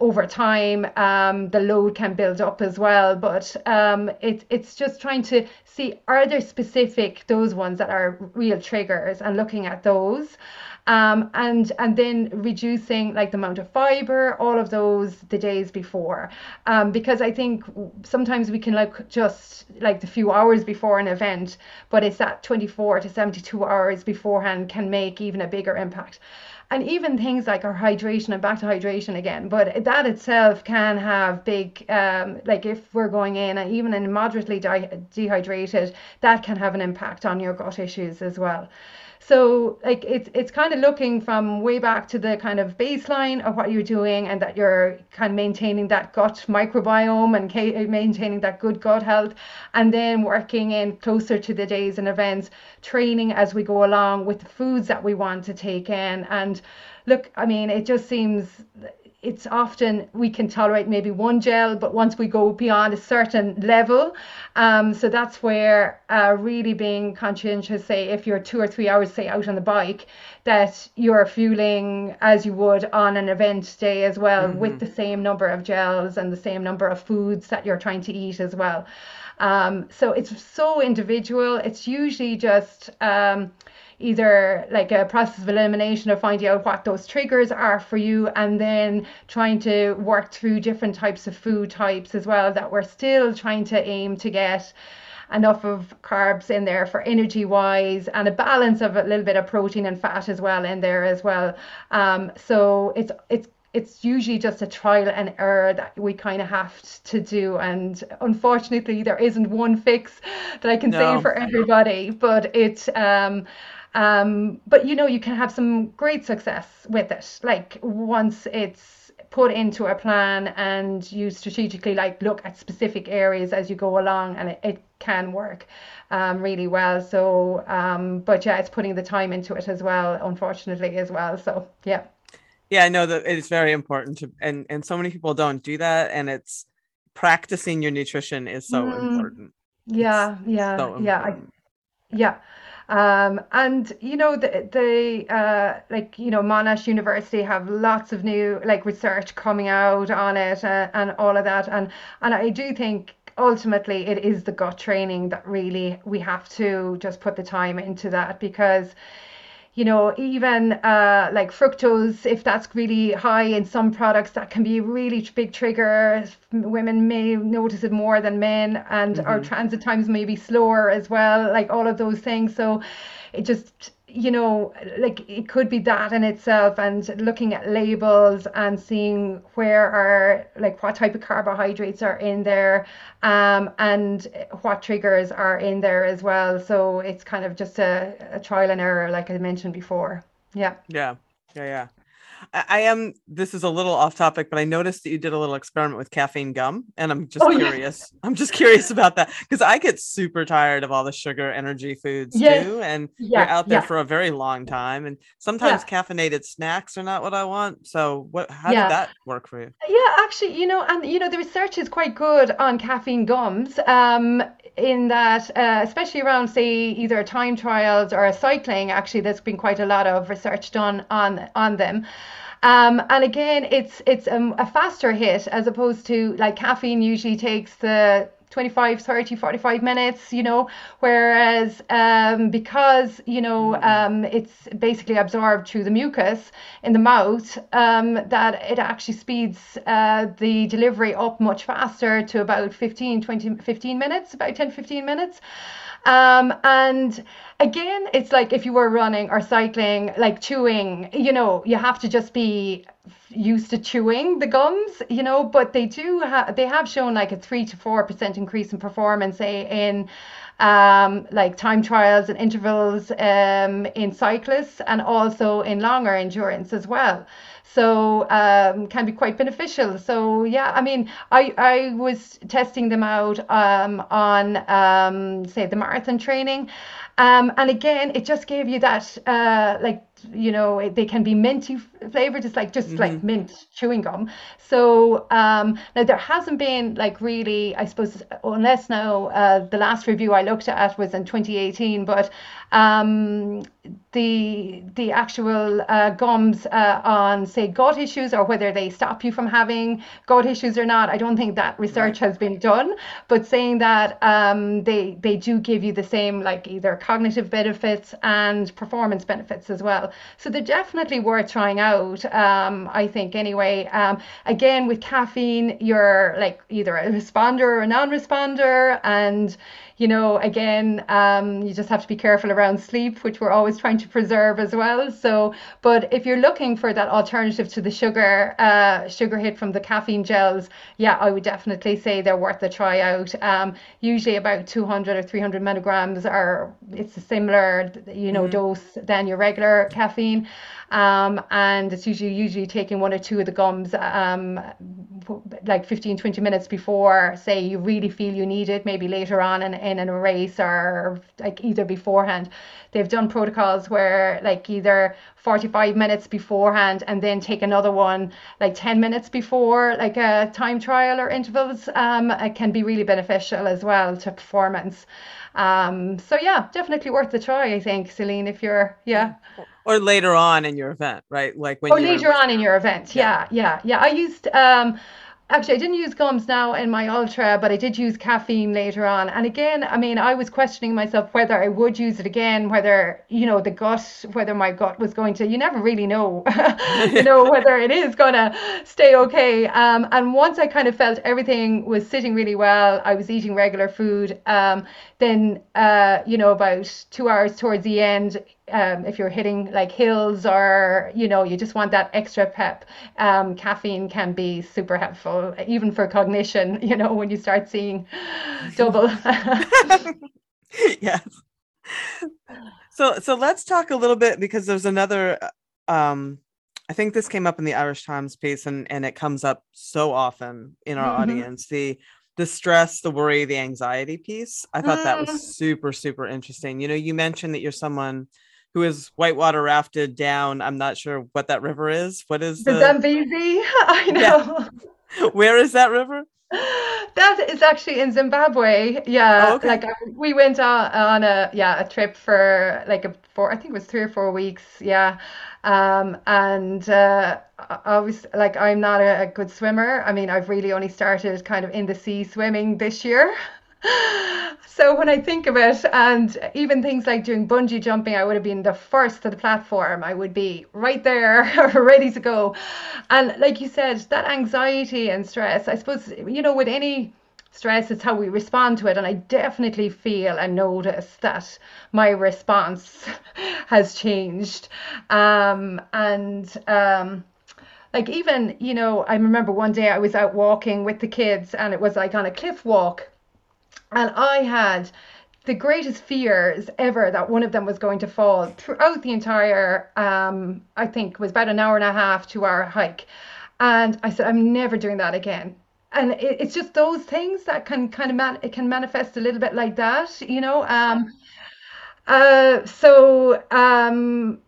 over time um, the load can build up as well. But um, it, it's just trying to see are there specific those ones that are real triggers and looking at those. Um, and and then reducing like the amount of fiber, all of those the days before, um, because I think sometimes we can like just like the few hours before an event, but it's that 24 to 72 hours beforehand can make even a bigger impact and even things like our hydration and back to hydration again but that itself can have big um, like if we're going in and even in moderately de- dehydrated that can have an impact on your gut issues as well so like it's it's kind of looking from way back to the kind of baseline of what you're doing and that you're kind of maintaining that gut microbiome and uh, maintaining that good gut health and then working in closer to the days and events, training as we go along with the foods that we want to take in. And look, I mean, it just seems it's often we can tolerate maybe one gel, but once we go beyond a certain level, um, so that's where uh, really being conscientious, say if you're two or three hours, say out on the bike, that you're fueling as you would on an event day as well, mm-hmm. with the same number of gels and the same number of foods that you're trying to eat as well. Um, so it's so individual. It's usually just um, either like a process of elimination of finding out what those triggers are for you and then trying to work through different types of food types as well that we're still trying to aim to get enough of carbs in there for energy wise and a balance of a little bit of protein and fat as well in there as well um, so it's it's it's usually just a trial and error that we kind of have to do and unfortunately there isn't one fix that i can no. say for everybody but it um um, but you know, you can have some great success with it. Like once it's put into a plan and you strategically like look at specific areas as you go along and it, it can work um, really well. So, um, but yeah, it's putting the time into it as well, unfortunately, as well. So, yeah. Yeah, I know that it's very important to, and, and so many people don't do that. And it's practicing your nutrition is so mm, important. Yeah, it's yeah, so yeah. I, yeah. Um, and you know the the uh, like you know Monash University have lots of new like research coming out on it uh, and all of that. And and I do think ultimately it is the gut training that really we have to just put the time into that because you know, even uh, like fructose, if that's really high in some products, that can be a really big trigger. Women may notice it more than men, and mm-hmm. our transit times may be slower as well, like all of those things. So it just you know, like it could be that in itself, and looking at labels and seeing where are like what type of carbohydrates are in there, um, and what triggers are in there as well. So it's kind of just a, a trial and error, like I mentioned before. Yeah. Yeah. Yeah. Yeah. I am. This is a little off topic, but I noticed that you did a little experiment with caffeine gum, and I'm just oh, curious. Yeah. I'm just curious about that because I get super tired of all the sugar energy foods yes. too, and yeah. you're out there yeah. for a very long time. And sometimes caffeinated snacks are not what I want. So, what? How did that work for you? Yeah, actually, you know, and you know, the research is quite good on caffeine gums. Um, in that, uh, especially around, say, either time trials or cycling, actually, there's been quite a lot of research done on on them. Um, and again, it's it's a faster hit as opposed to like caffeine usually takes the 25 30 45 minutes you know? Whereas um, because you know um, it's basically absorbed through the mucus in the mouth um, that it actually speeds uh, the delivery up much faster to about 15 20 15 minutes about 10 15 minutes um, and again, it's like if you were running or cycling, like chewing, you know, you have to just be used to chewing the gums, you know, but they do have, they have shown like a three to 4% increase in performance, say in um, like time trials and intervals um, in cyclists and also in longer endurance as well so um, can be quite beneficial. So yeah, I mean, I I was testing them out um, on um, say the marathon training, um, and again, it just gave you that uh, like you know they can be minty flavored it's like just mm-hmm. like mint chewing gum so um now there hasn't been like really i suppose unless now uh, the last review i looked at was in 2018 but um the the actual uh, gums uh, on say gut issues or whether they stop you from having gut issues or not i don't think that research right. has been done but saying that um, they they do give you the same like either cognitive benefits and performance benefits as well. So they're definitely worth trying out um, i think anyway. Um, again with caffeine you're like either a responder or a non-responder and you know, again, um, you just have to be careful around sleep, which we're always trying to preserve as well. So, but if you're looking for that alternative to the sugar, uh, sugar hit from the caffeine gels, yeah, I would definitely say they're worth a try out. Um, usually about 200 or 300 milligrams are, it's a similar, you know, mm-hmm. dose than your regular caffeine. Um, and it's usually usually taking one or two of the gums um, like 15 20 minutes before say you really feel you need it maybe later on in, in a race or like either beforehand. They've done protocols where like either 45 minutes beforehand and then take another one like 10 minutes before like a time trial or intervals um, it can be really beneficial as well to performance. Um, so yeah definitely worth the try i think Selene if you're yeah or later on in your event, right? Like when or later on in your event. Yeah, yeah, yeah. I used um actually I didn't use gums now in my ultra, but I did use caffeine later on. And again, I mean, I was questioning myself whether I would use it again, whether you know the gut, whether my gut was going to. You never really know, you know, whether it is gonna stay okay. Um, and once I kind of felt everything was sitting really well, I was eating regular food. Um, then uh, you know, about two hours towards the end, um, if you're hitting like hills or you know you just want that extra pep um, caffeine can be super helpful even for cognition you know when you start seeing double yes so so let's talk a little bit because there's another um i think this came up in the irish times piece and and it comes up so often in our mm-hmm. audience the the stress the worry the anxiety piece i thought that was mm. super super interesting you know you mentioned that you're someone who is whitewater rafted down. I'm not sure what that river is. What is the, the Zambezi? I know. Yeah. Where is that river? That is actually in Zimbabwe. Yeah, oh, okay. like we went on, on a yeah a trip for like a four I think it was three or four weeks. Yeah, um, and uh, obviously like I'm not a, a good swimmer. I mean I've really only started kind of in the sea swimming this year. So when I think of it, and even things like doing bungee jumping, I would have been the first to the platform. I would be right there, ready to go. And like you said, that anxiety and stress, I suppose, you know, with any stress, it's how we respond to it. And I definitely feel and notice that my response has changed. Um, and um, like even you know i remember one day i was out walking with the kids and it was like on a cliff walk and I had the greatest fears ever that one of them was going to fall throughout the entire, um, I think, was about an hour and a half to our hike. And I said, I'm never doing that again. And it, it's just those things that can kind of man, it can manifest a little bit like that, you know. Um, uh, so um,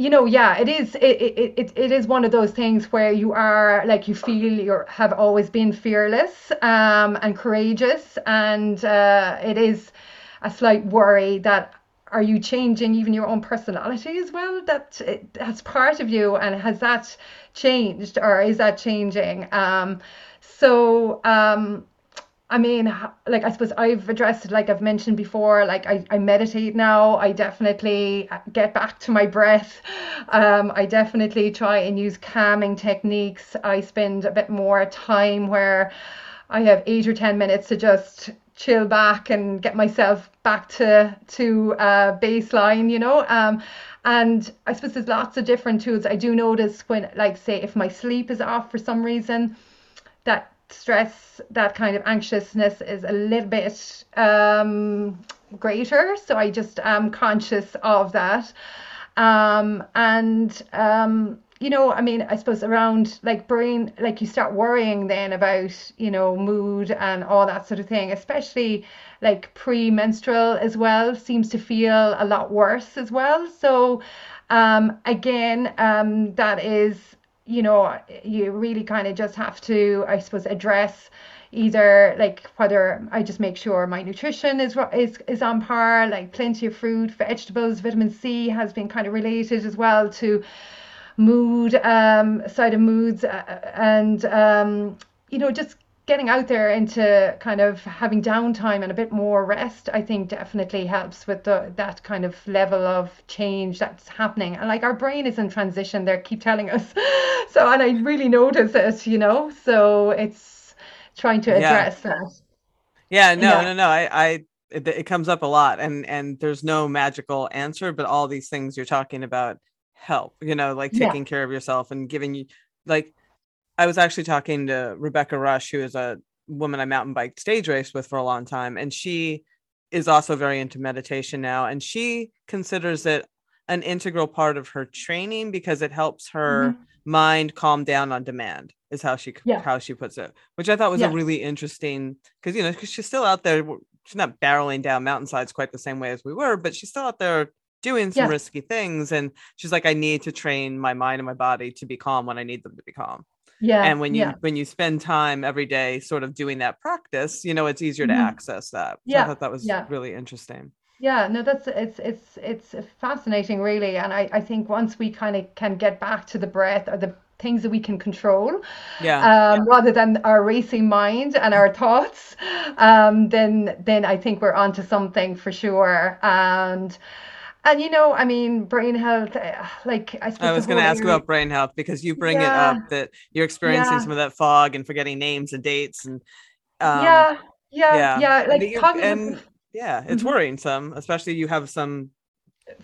you know yeah it is it, it, it, it is one of those things where you are like you feel you have always been fearless um, and courageous and uh, it is a slight worry that are you changing even your own personality as well? That it, that's part of you and has that changed or is that changing? Um, so um, I mean, like I suppose I've addressed like I've mentioned before, like I, I meditate now. I definitely get back to my breath. Um, I definitely try and use calming techniques. I spend a bit more time where I have eight or ten minutes to just chill back and get myself back to to uh, baseline, you know. Um, and I suppose there's lots of different tools. I do notice when, like, say, if my sleep is off for some reason, that stress, that kind of anxiousness is a little bit um, greater. So I just am conscious of that. Um, and, um, you know, I mean, I suppose around like brain, like you start worrying then about, you know, mood and all that sort of thing, especially like pre menstrual as well, seems to feel a lot worse as well. So, Um, again, um, that is, you know, you really kind of just have to, I suppose, address either like whether I just make sure my nutrition is is is on par, like plenty of fruit, vegetables, vitamin C has been kind of related as well to mood, um, side of moods, uh, and um, you know just getting out there into kind of having downtime and a bit more rest, I think definitely helps with the that kind of level of change that's happening. And like our brain is in transition, they keep telling us. So and I really notice it, you know. So it's trying to address yeah. that. Yeah, no, yeah. no, no. I, I it, it comes up a lot and and there's no magical answer, but all these things you're talking about help, you know, like taking yeah. care of yourself and giving you like I was actually talking to Rebecca Rush, who is a woman I mountain bike stage race with for a long time, and she is also very into meditation now, and she considers it an integral part of her training because it helps her mm-hmm. mind calm down on demand is how she yeah. how she puts it which i thought was yeah. a really interesting because you know because she's still out there she's not barreling down mountainsides quite the same way as we were but she's still out there doing some yeah. risky things and she's like i need to train my mind and my body to be calm when i need them to be calm yeah and when you yeah. when you spend time every day sort of doing that practice you know it's easier to mm-hmm. access that so yeah i thought that was yeah. really interesting yeah no that's it's it's it's fascinating really and i i think once we kind of can get back to the breath or the things that we can control yeah, um, yeah. rather than our racing mind and our thoughts um, then then i think we're onto something for sure and and you know, I mean, brain health, eh, like I, I was going to ask about brain health because you bring yeah. it up that you're experiencing yeah. some of that fog and forgetting names and dates and um, yeah, yeah, yeah, yeah, like and, cognitive... and yeah, it's mm-hmm. worrying some, especially you have some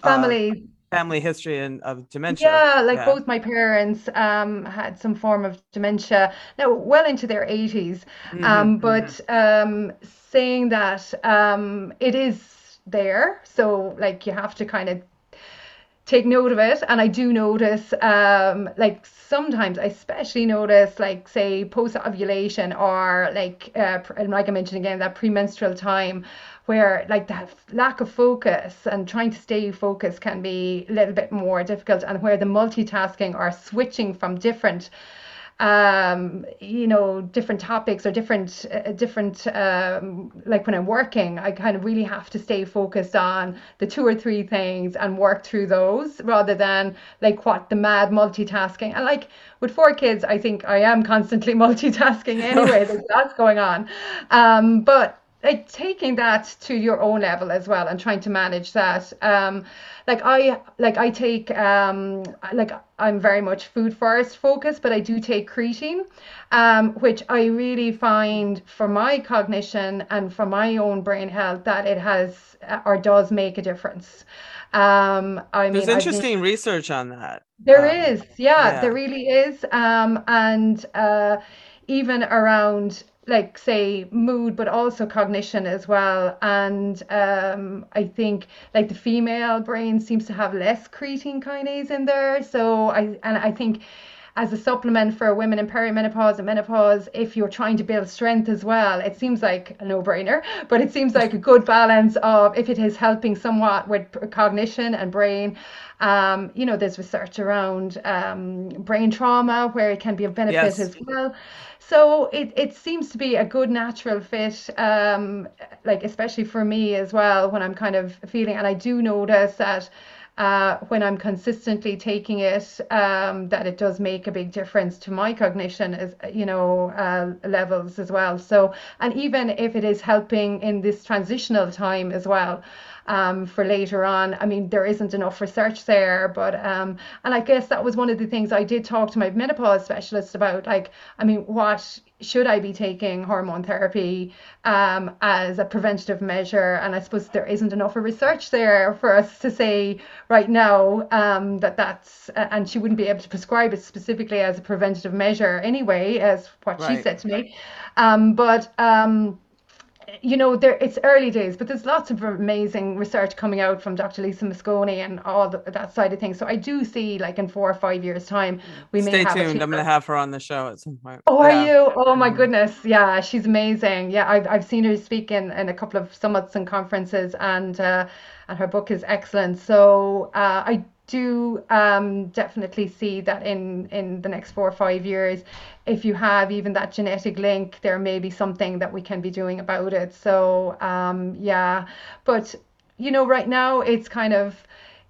family. Uh, family history and of dementia. Yeah, like yeah. both my parents um, had some form of dementia. Now, well into their 80s, mm-hmm, um, but mm-hmm. um, saying that um, it is there. So like you have to kind of take note of it and i do notice um like sometimes i especially notice like say post ovulation or like uh, like i mentioned again that premenstrual time where like that lack of focus and trying to stay focused can be a little bit more difficult and where the multitasking or switching from different um, you know, different topics or different, uh, different, um, like when I'm working, I kind of really have to stay focused on the two or three things and work through those rather than like what the mad multitasking. And like with four kids, I think I am constantly multitasking anyway. there's lots going on. Um, but like taking that to your own level as well and trying to manage that. Um, like I like I take um like I'm very much food forest focused, but I do take creatine, um, which I really find for my cognition and for my own brain health that it has or does make a difference. Um, I mean, there's interesting research on that. There um, is, yeah, yeah, there really is. Um, and uh, even around like say mood but also cognition as well. And um, i think like the female brain seems to have less creatine kinase in there. So i and i think as a supplement for women in perimenopause and menopause, if you're trying to build strength as well, it seems like a no brainer, but it seems like a good balance of if it is helping somewhat with cognition and brain. Um, you know, there's research around um, brain trauma where it can be of benefit yes. as well. So it, it seems to be a good natural fit, um, like especially for me as well when I'm kind of feeling, and I do notice that uh, when I'm consistently taking it, um, that it does make a big difference to my cognition as you know uh, levels as well. So and even if it is helping in this transitional time as well um, for later on. I mean, there isn't enough research there, but um, and I guess that was one of the things I did talk to my menopause specialist about. Like, I mean, what should I be taking hormone therapy um, as a preventative measure? And I suppose there isn't enough research there for us to say right now um, that that's, and she wouldn't be able to prescribe it specifically as a preventative measure anyway, as what right. she said to me. Um, but um, you know, there it's early days, but there's lots of amazing research coming out from Dr. Lisa Mosconi and all the, that side of things. So I do see, like in four or five years' time, we Stay may have. Stay tuned. I'm going to have her on the show at some point. Oh, yeah. are you? Oh my mm-hmm. goodness, yeah, she's amazing. Yeah, I've I've seen her speak in, in a couple of summits and conferences, and uh, and her book is excellent. So uh, I do um, definitely see that in in the next four or five years, if you have even that genetic link, there may be something that we can be doing about it. So um, yeah, but you know, right now it's kind of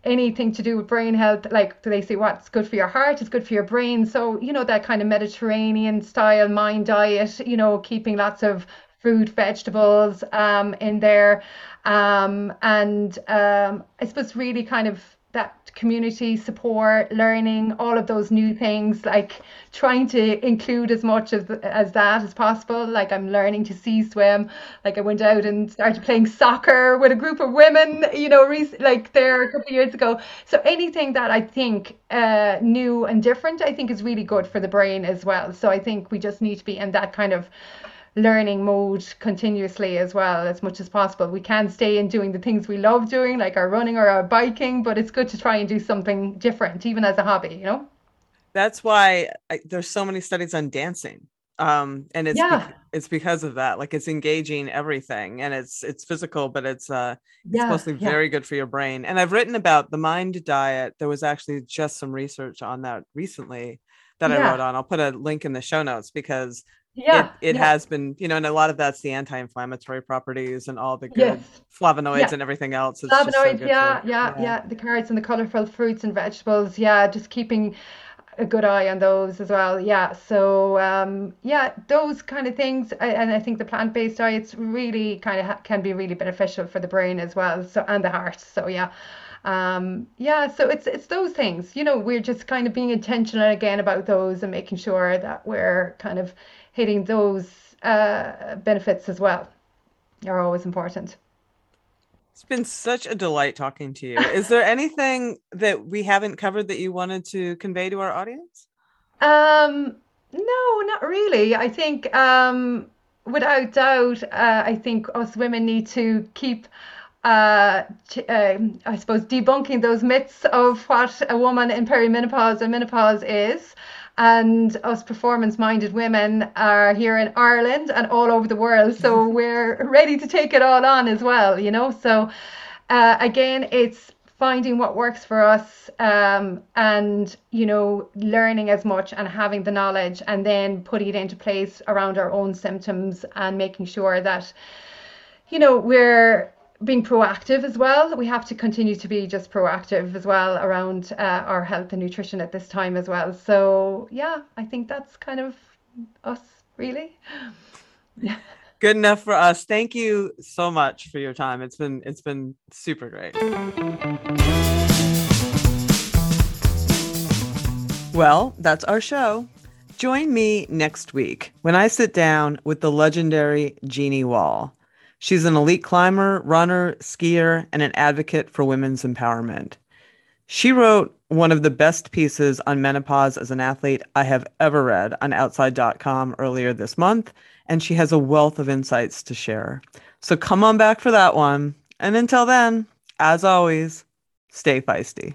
anything to do with brain health like do they say what's good for your heart is good for your brain. So you know that kind of mediterranean style mind diet you know keeping lots of fruit vegetables um, in there. Um, and um, i suppose really kind of that community support, learning, all of those new things, like trying to include as much as, as that as possible. Like I'm learning to sea swim. Like I went out and started playing soccer with a group of women, you know, like there a couple of years ago. So anything that I think uh, new and different, I think is really good for the brain as well. So I think we just need to be in that kind of learning mode continuously as well as much as possible. We can stay in doing the things we love doing, like our running or our biking, but it's good to try and do something different, even as a hobby, you know? That's why I, there's so many studies on dancing. Um, and it's yeah. be- it's because of that. Like it's engaging everything, and it's it's physical, but it's uh it's yeah, mostly yeah. very good for your brain. And I've written about the mind diet. There was actually just some research on that recently that I wrote on. I'll put a link in the show notes because yeah it, it yeah. has been you know and a lot of that's the anti-inflammatory properties and all the good yes. flavonoids yeah. and everything else it's flavonoids so yeah, yeah, yeah yeah the carrots and the colorful fruits and vegetables yeah just keeping a good eye on those as well yeah so um yeah those kind of things and i think the plant-based diets really kind of ha- can be really beneficial for the brain as well so and the heart so yeah um yeah so it's it's those things you know we're just kind of being intentional again about those and making sure that we're kind of hitting those uh, benefits as well are always important. It's been such a delight talking to you. Is there anything that we haven't covered that you wanted to convey to our audience? Um, no, not really. I think, um, without doubt, uh, I think us women need to keep, uh, uh, I suppose, debunking those myths of what a woman in perimenopause and menopause is and us performance minded women are here in Ireland and all over the world. So we're ready to take it all on as well, you know. So uh, again, it's finding what works for us um, and, you know, learning as much and having the knowledge and then putting it into place around our own symptoms and making sure that, you know, we're being proactive as well. We have to continue to be just proactive as well around uh, our health and nutrition at this time as well. So yeah, I think that's kind of us really. Good enough for us. Thank you so much for your time. It's been it's been super great. Well, that's our show. Join me next week when I sit down with the legendary Jeannie Wall. She's an elite climber, runner, skier, and an advocate for women's empowerment. She wrote one of the best pieces on menopause as an athlete I have ever read on outside.com earlier this month, and she has a wealth of insights to share. So come on back for that one. And until then, as always, stay feisty.